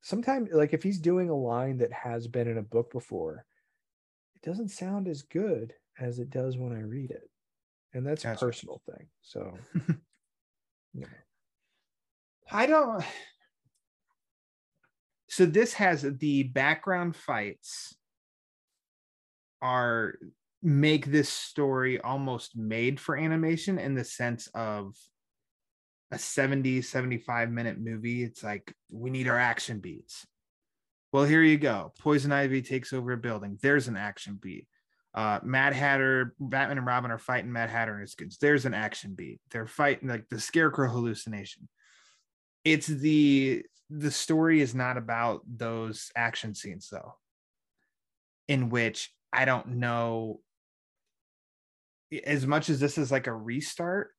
sometimes like if he's doing a line that has been in a book before, it doesn't sound as good as it does when I read it. And that's a personal thing. So you know. I don't. So this has the background fights are make this story almost made for animation in the sense of a 70 75 minute movie it's like we need our action beats well here you go poison ivy takes over a building there's an action beat uh mad hatter batman and robin are fighting mad hatter and his goods there's an action beat. They're fighting like the scarecrow hallucination. It's the the story is not about those action scenes though in which i don't know as much as this is like a restart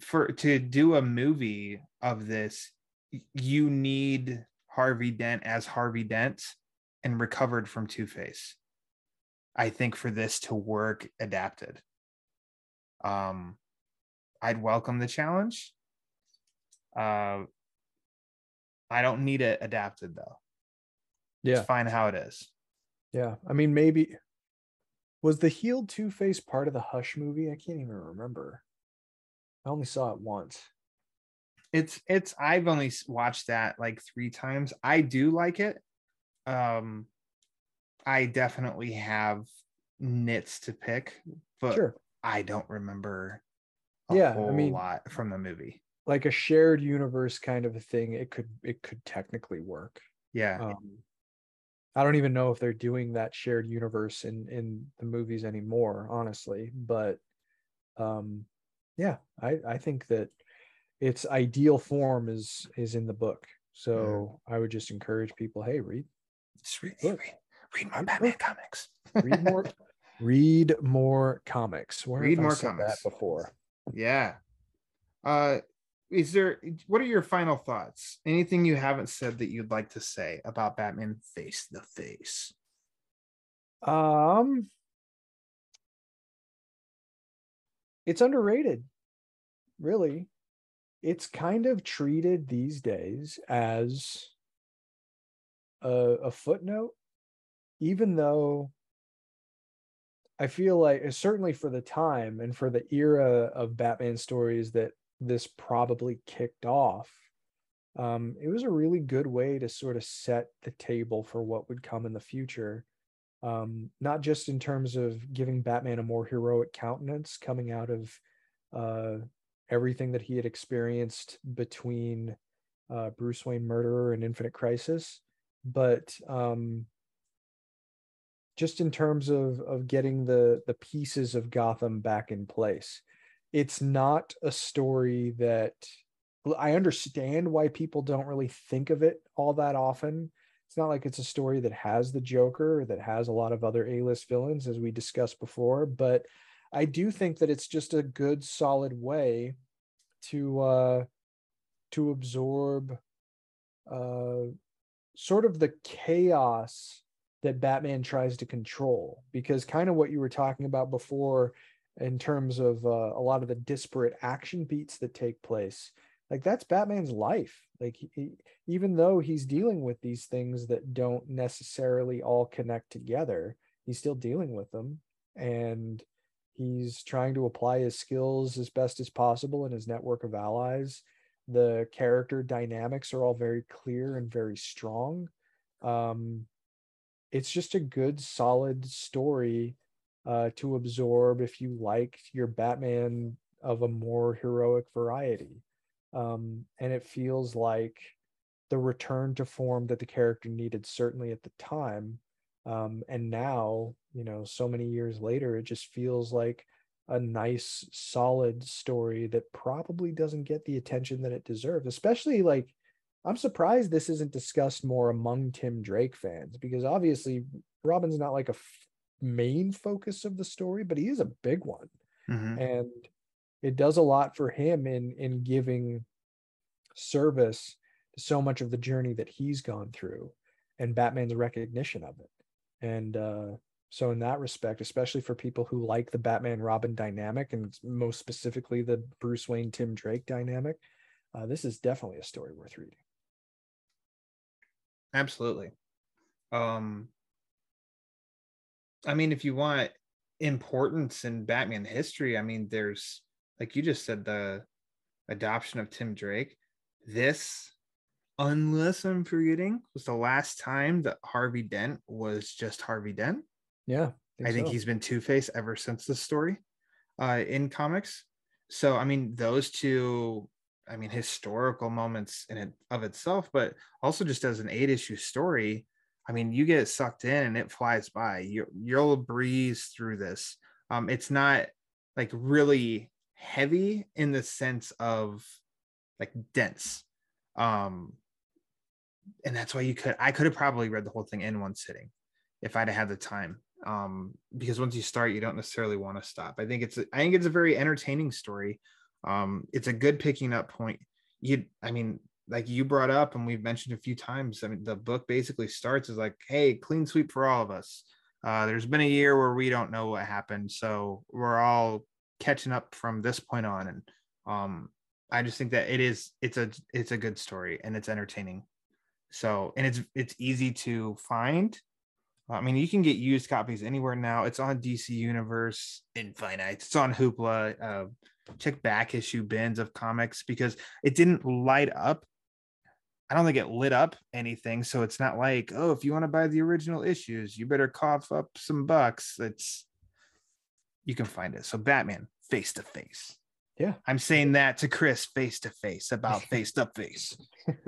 for to do a movie of this you need harvey dent as harvey dent and recovered from two-face i think for this to work adapted um i'd welcome the challenge uh i don't need it adapted though Yeah. it's fine how it is Yeah. I mean, maybe was the healed Two Face part of the Hush movie? I can't even remember. I only saw it once. it's it's i've only watched that like three times i do like it um i definitely have nits to pick but sure. i don't remember a Yeah, I whole mean- lot from the movie Like a shared universe kind of a thing. It could it could technically work. yeah Um, I don't even know if they're doing that shared universe in in the movies anymore, honestly. But um, yeah, I I think that its ideal form is is in the book. So I would just encourage people, hey, read just read, look. read, read more batman comics read more read more comics. Where Read have I more said comics. that before. yeah uh is there what are your final thoughts anything you haven't said that you'd like to say about batman face the face Um it's underrated. Really. It's kind of treated these days as a, a footnote, even though I feel like certainly for the time and for the era of Batman stories that this probably kicked off, um, it was a really good way to sort of set the table for what would come in the future. Um, not just in terms of giving Batman a more heroic countenance coming out of uh, everything that he had experienced between uh, Bruce Wayne Murderer and Infinite Crisis, but um, just in terms of of getting the the pieces of Gotham back in place. It's not a story that I understand why people don't really think of it all that often it's not like it's a story that has the Joker that has a lot of other A-list villains, as we discussed before. But I do think that it's just a good, solid way to uh, to absorb uh, sort of the chaos that Batman tries to control. Because kind of what you were talking about before, in terms of uh, a lot of the disparate action beats that take place, like that's Batman's life. Like he, even though he's dealing with these things that don't necessarily all connect together, he's still dealing with them and he's trying to apply his skills as best as possible in his network of allies. The character dynamics are all very clear and very strong. Um, it's just a good, solid story uh, to absorb if you like your Batman of a more heroic variety um, and it feels like the return to form that the character needed certainly at the time um, and now you know so many years later it just feels like a nice solid story that probably doesn't get the attention that it deserves especially like i'm surprised this isn't discussed more among tim drake fans because obviously robin's not like a f- main focus of the story but he is a big one Mhm. and it does a lot for him in in giving service to so much of the journey that he's gone through and batman's recognition of it and uh so in that respect especially for people who like the batman robin dynamic and most specifically the bruce wayne tim drake dynamic uh, this is definitely a story worth reading. Absolutely. Um i mean if you want importance in batman history i mean there's like you just said the adoption of tim drake. This unless i'm forgetting was the last time that harvey dent was just harvey dent yeah i think so. he's been two-face ever since this story uh in comics so I mean, those two, I mean, historical moments in it of itself, but also just as an eight issue story. I mean, you get sucked in and it flies by. You you'll breeze through this. Um, it's not like really heavy in the sense of like dense. Um, and that's why you could I could have probably read the whole thing in one sitting if I'd have had the time. Um, because once you start, you don't necessarily want to stop. I think it's I think it's a very entertaining story. Um, it's a good picking up point. You, I mean, like you brought up, and we've mentioned a few times. I mean, the book basically starts as like, "Hey, clean sweep for all of us." Uh, there's been a year where we don't know what happened, so we're all catching up from this point on. And um, I just think that it is it's a it's a good story and it's entertaining. So and it's it's easy to find. I mean, you can get used copies anywhere now. It's on DC Universe, Infinite. It's on Hoopla. Uh, check back issue bins of comics because it didn't light up. I don't think it lit up anything. So it's not like, oh, if you want to buy the original issues, you better cough up some bucks. It's you can find it. So Batman face to face. Yeah. I'm saying that to Chris face to face about face to face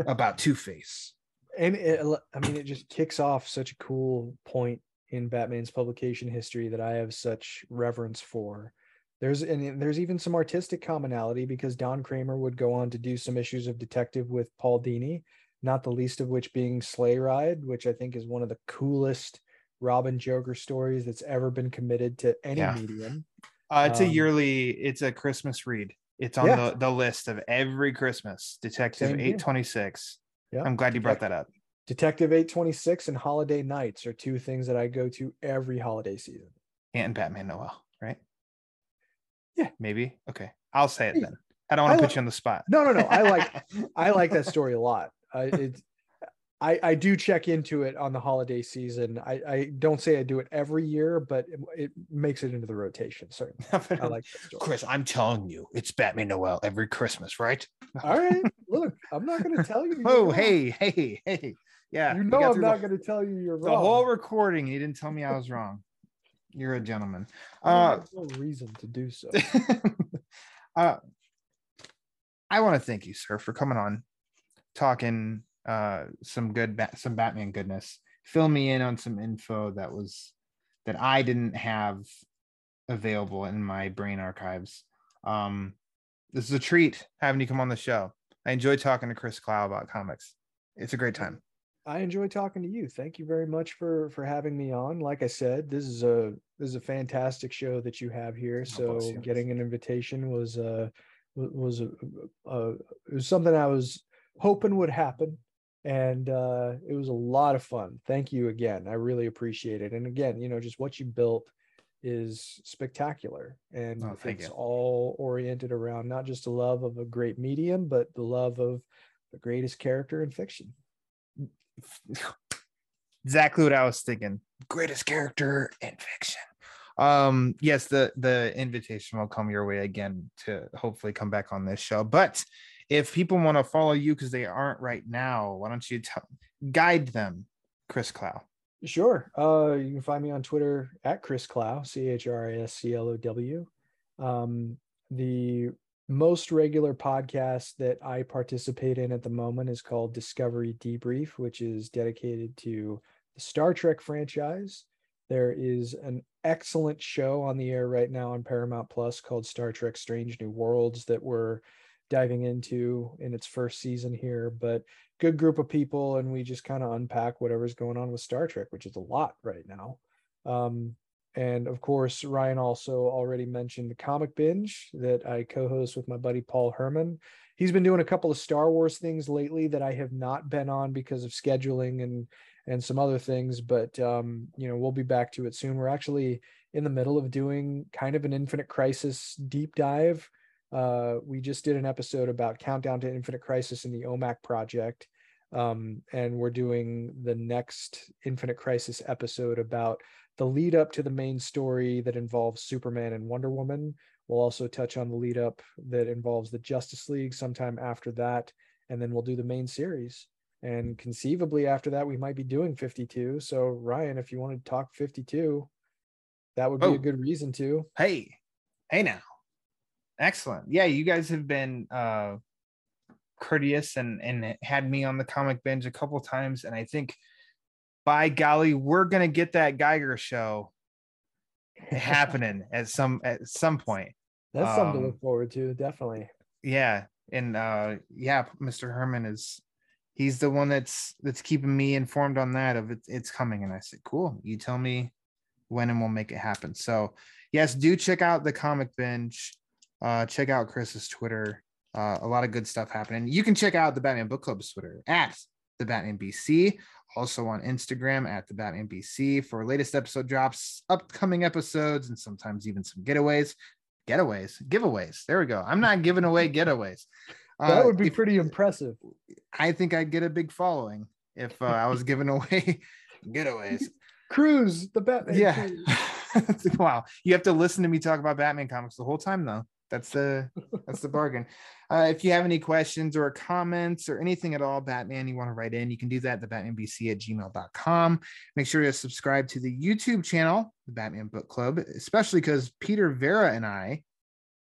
about Two Face. And it, I mean, it just kicks off such a cool point in Batman's publication history that I have such reverence for. There's and there's even some artistic commonality because Don Kramer would go on to do some issues of Detective with Paul Dini, not the least of which being Slay Ride, which I think is one of the coolest Robin Joker stories that's ever been committed to any Yeah. medium. Uh, it's a Um, yearly, it's a Christmas read. It's on Yeah. the, the list of every Christmas. Detective Same here. 826. Yeah. I'm glad you brought that up. Detective 826 and Holiday Knights are two things that I go to every holiday season. And Batman Noel, right? Yeah. Maybe. Okay. I'll say it then. I don't want to put you on the spot. No, no, no. I like I like that story a lot. Uh, it, I I do check into it on the holiday season. I I don't say I do it every year, but it, it makes it into the rotation. Certainly, I like that story. Chris, I'm telling you, it's Batman Noel every Christmas, right? All right, look, I'm not going to tell you. Oh, wrong. hey, hey, hey. Yeah. you know I'm not going to tell you you're the wrong. The whole recording. You didn't tell me I was wrong. You're a gentleman. Uh, no reason to do so. uh, I want to thank you, sir, for coming on, talking uh, some good, ba- some Batman goodness. Fill me in on some info that was that I didn't have available in my brain archives. Um, this is a treat having you come on the show. I enjoy talking to Chris Clow about comics. It's a great time. I enjoy talking to you. Thank you very much for for having me on. Like I said, this is a this is a fantastic show that you have here. So getting an invitation was uh wa- was a, a, it was something I was hoping would happen, and uh, it was a lot of fun. Thank you again. I really appreciate it. And again, you know, just what you built is spectacular, and Oh, it's you. all oriented around not just the love of a great medium, but the love of the greatest character in fiction. exactly what I was thinking. Greatest character in fiction. Um, yes, the the invitation will come your way again to hopefully come back on this show. But if people want to follow you because they aren't right now, why don't you tell guide them, Chris Clow? Sure. Uh, you can find me on Twitter at Chris Clow, C H R I S C L O W. Um, the most regular podcast that I participate in at the moment is called Discovery Debrief, which is dedicated to the Star Trek franchise. There is an excellent show on the air right now on Paramount Plus called Star Trek Strange New Worlds that we're diving into in its first season here. But good group of people and we just kind of unpack whatever's going on with Star Trek, which is a lot right now. Um, and of course, Ryan also already mentioned the comic binge that I co-host with my buddy Paul Herman. He's been doing a couple of Star Wars things lately that I have not been on because of scheduling and and some other things, but um, you know, we'll be back to it soon. We're actually in the middle of doing kind of an Infinite Crisis deep dive. Uh, we just did an episode about Countdown to Infinite Crisis in the OMAC project. Um, and we're doing the next Infinite Crisis episode about the lead up to the main story that involves Superman and Wonder Woman. We'll also touch on the lead up that involves the Justice League sometime after that. And then we'll do the main series. And conceivably after that, we might be doing 52. So, Ryan, if you want to talk 52, that would be Oh. a good reason to. Hey, hey now. Excellent. Yeah, you guys have been uh courteous and and had me on the comic binge a couple times, and I think by golly, we're gonna get that Geiger show happening at some at some point. That's something to Um, look forward to, definitely. Yeah, and uh yeah, Mr. Herman is he's the one that's that's keeping me informed on that of it, it's coming, and I said, cool. You tell me when, and we'll make it happen. So yes, do check out the comic binge. Uh, check out Chris's Twitter. Uh, a lot of good stuff happening. You can check out the Batman Book Club's Twitter at the Batman BC, also on Instagram at the Batman BC for latest episode drops, upcoming episodes, and sometimes even some getaways. Getaways, giveaways. There we go. I'm not giving away getaways. that Uh, would be if- pretty impressive. I think I'd get a big following if uh, I was giving away getaways. Cruise, the Batman. yeah. wow. You have to listen to me talk about Batman comics the whole time, though. That's the that's the bargain. Uh, if you have any questions or comments or anything at all, Batman, you want to write in, you can do that at the batmanbc at gmail.com. Make sure to subscribe to the YouTube channel, the Batman Book Club, especially because Peter Vera and I,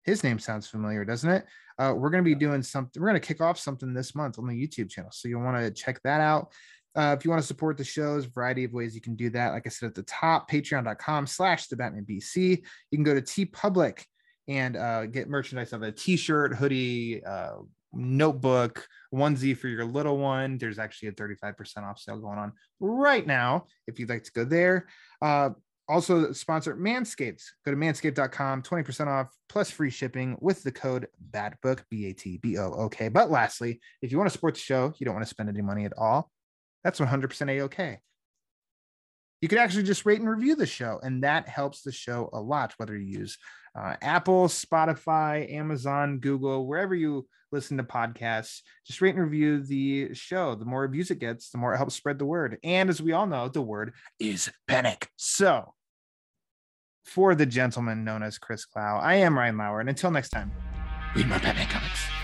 his name sounds familiar, doesn't it? Uh, we're going to be doing something, we're going to kick off something this month on the YouTube channel. So you'll want to check that out. Uh, if you want to support the shows, variety of ways you can do that. Like I said at the top, patreon.com slash the Batman BC. You can go to TeePublic and uh, get merchandise of a t-shirt, hoodie, uh, notebook, onesie for your little one. There's actually a 35% off sale going on right now if you'd like to go there. Uh, also sponsor Manscapes. Go to manscaped.com, 20% off plus free shipping with the code BATBOOK, B-A-T-B-O-O-K. But lastly, if you want to support the show, you don't want to spend any money at all, that's 100% A-OK. You could actually just rate and review the show, and that helps the show a lot, whether you use uh, Apple, Spotify, Amazon, Google, wherever you listen to podcasts, just rate and review the show. The more reviews it gets, the more it helps spread the word. And as we all know, the word is panic. So, for the gentleman known as Chris Clow, I am Ryan Lauer. And until next time, read more Batman comics.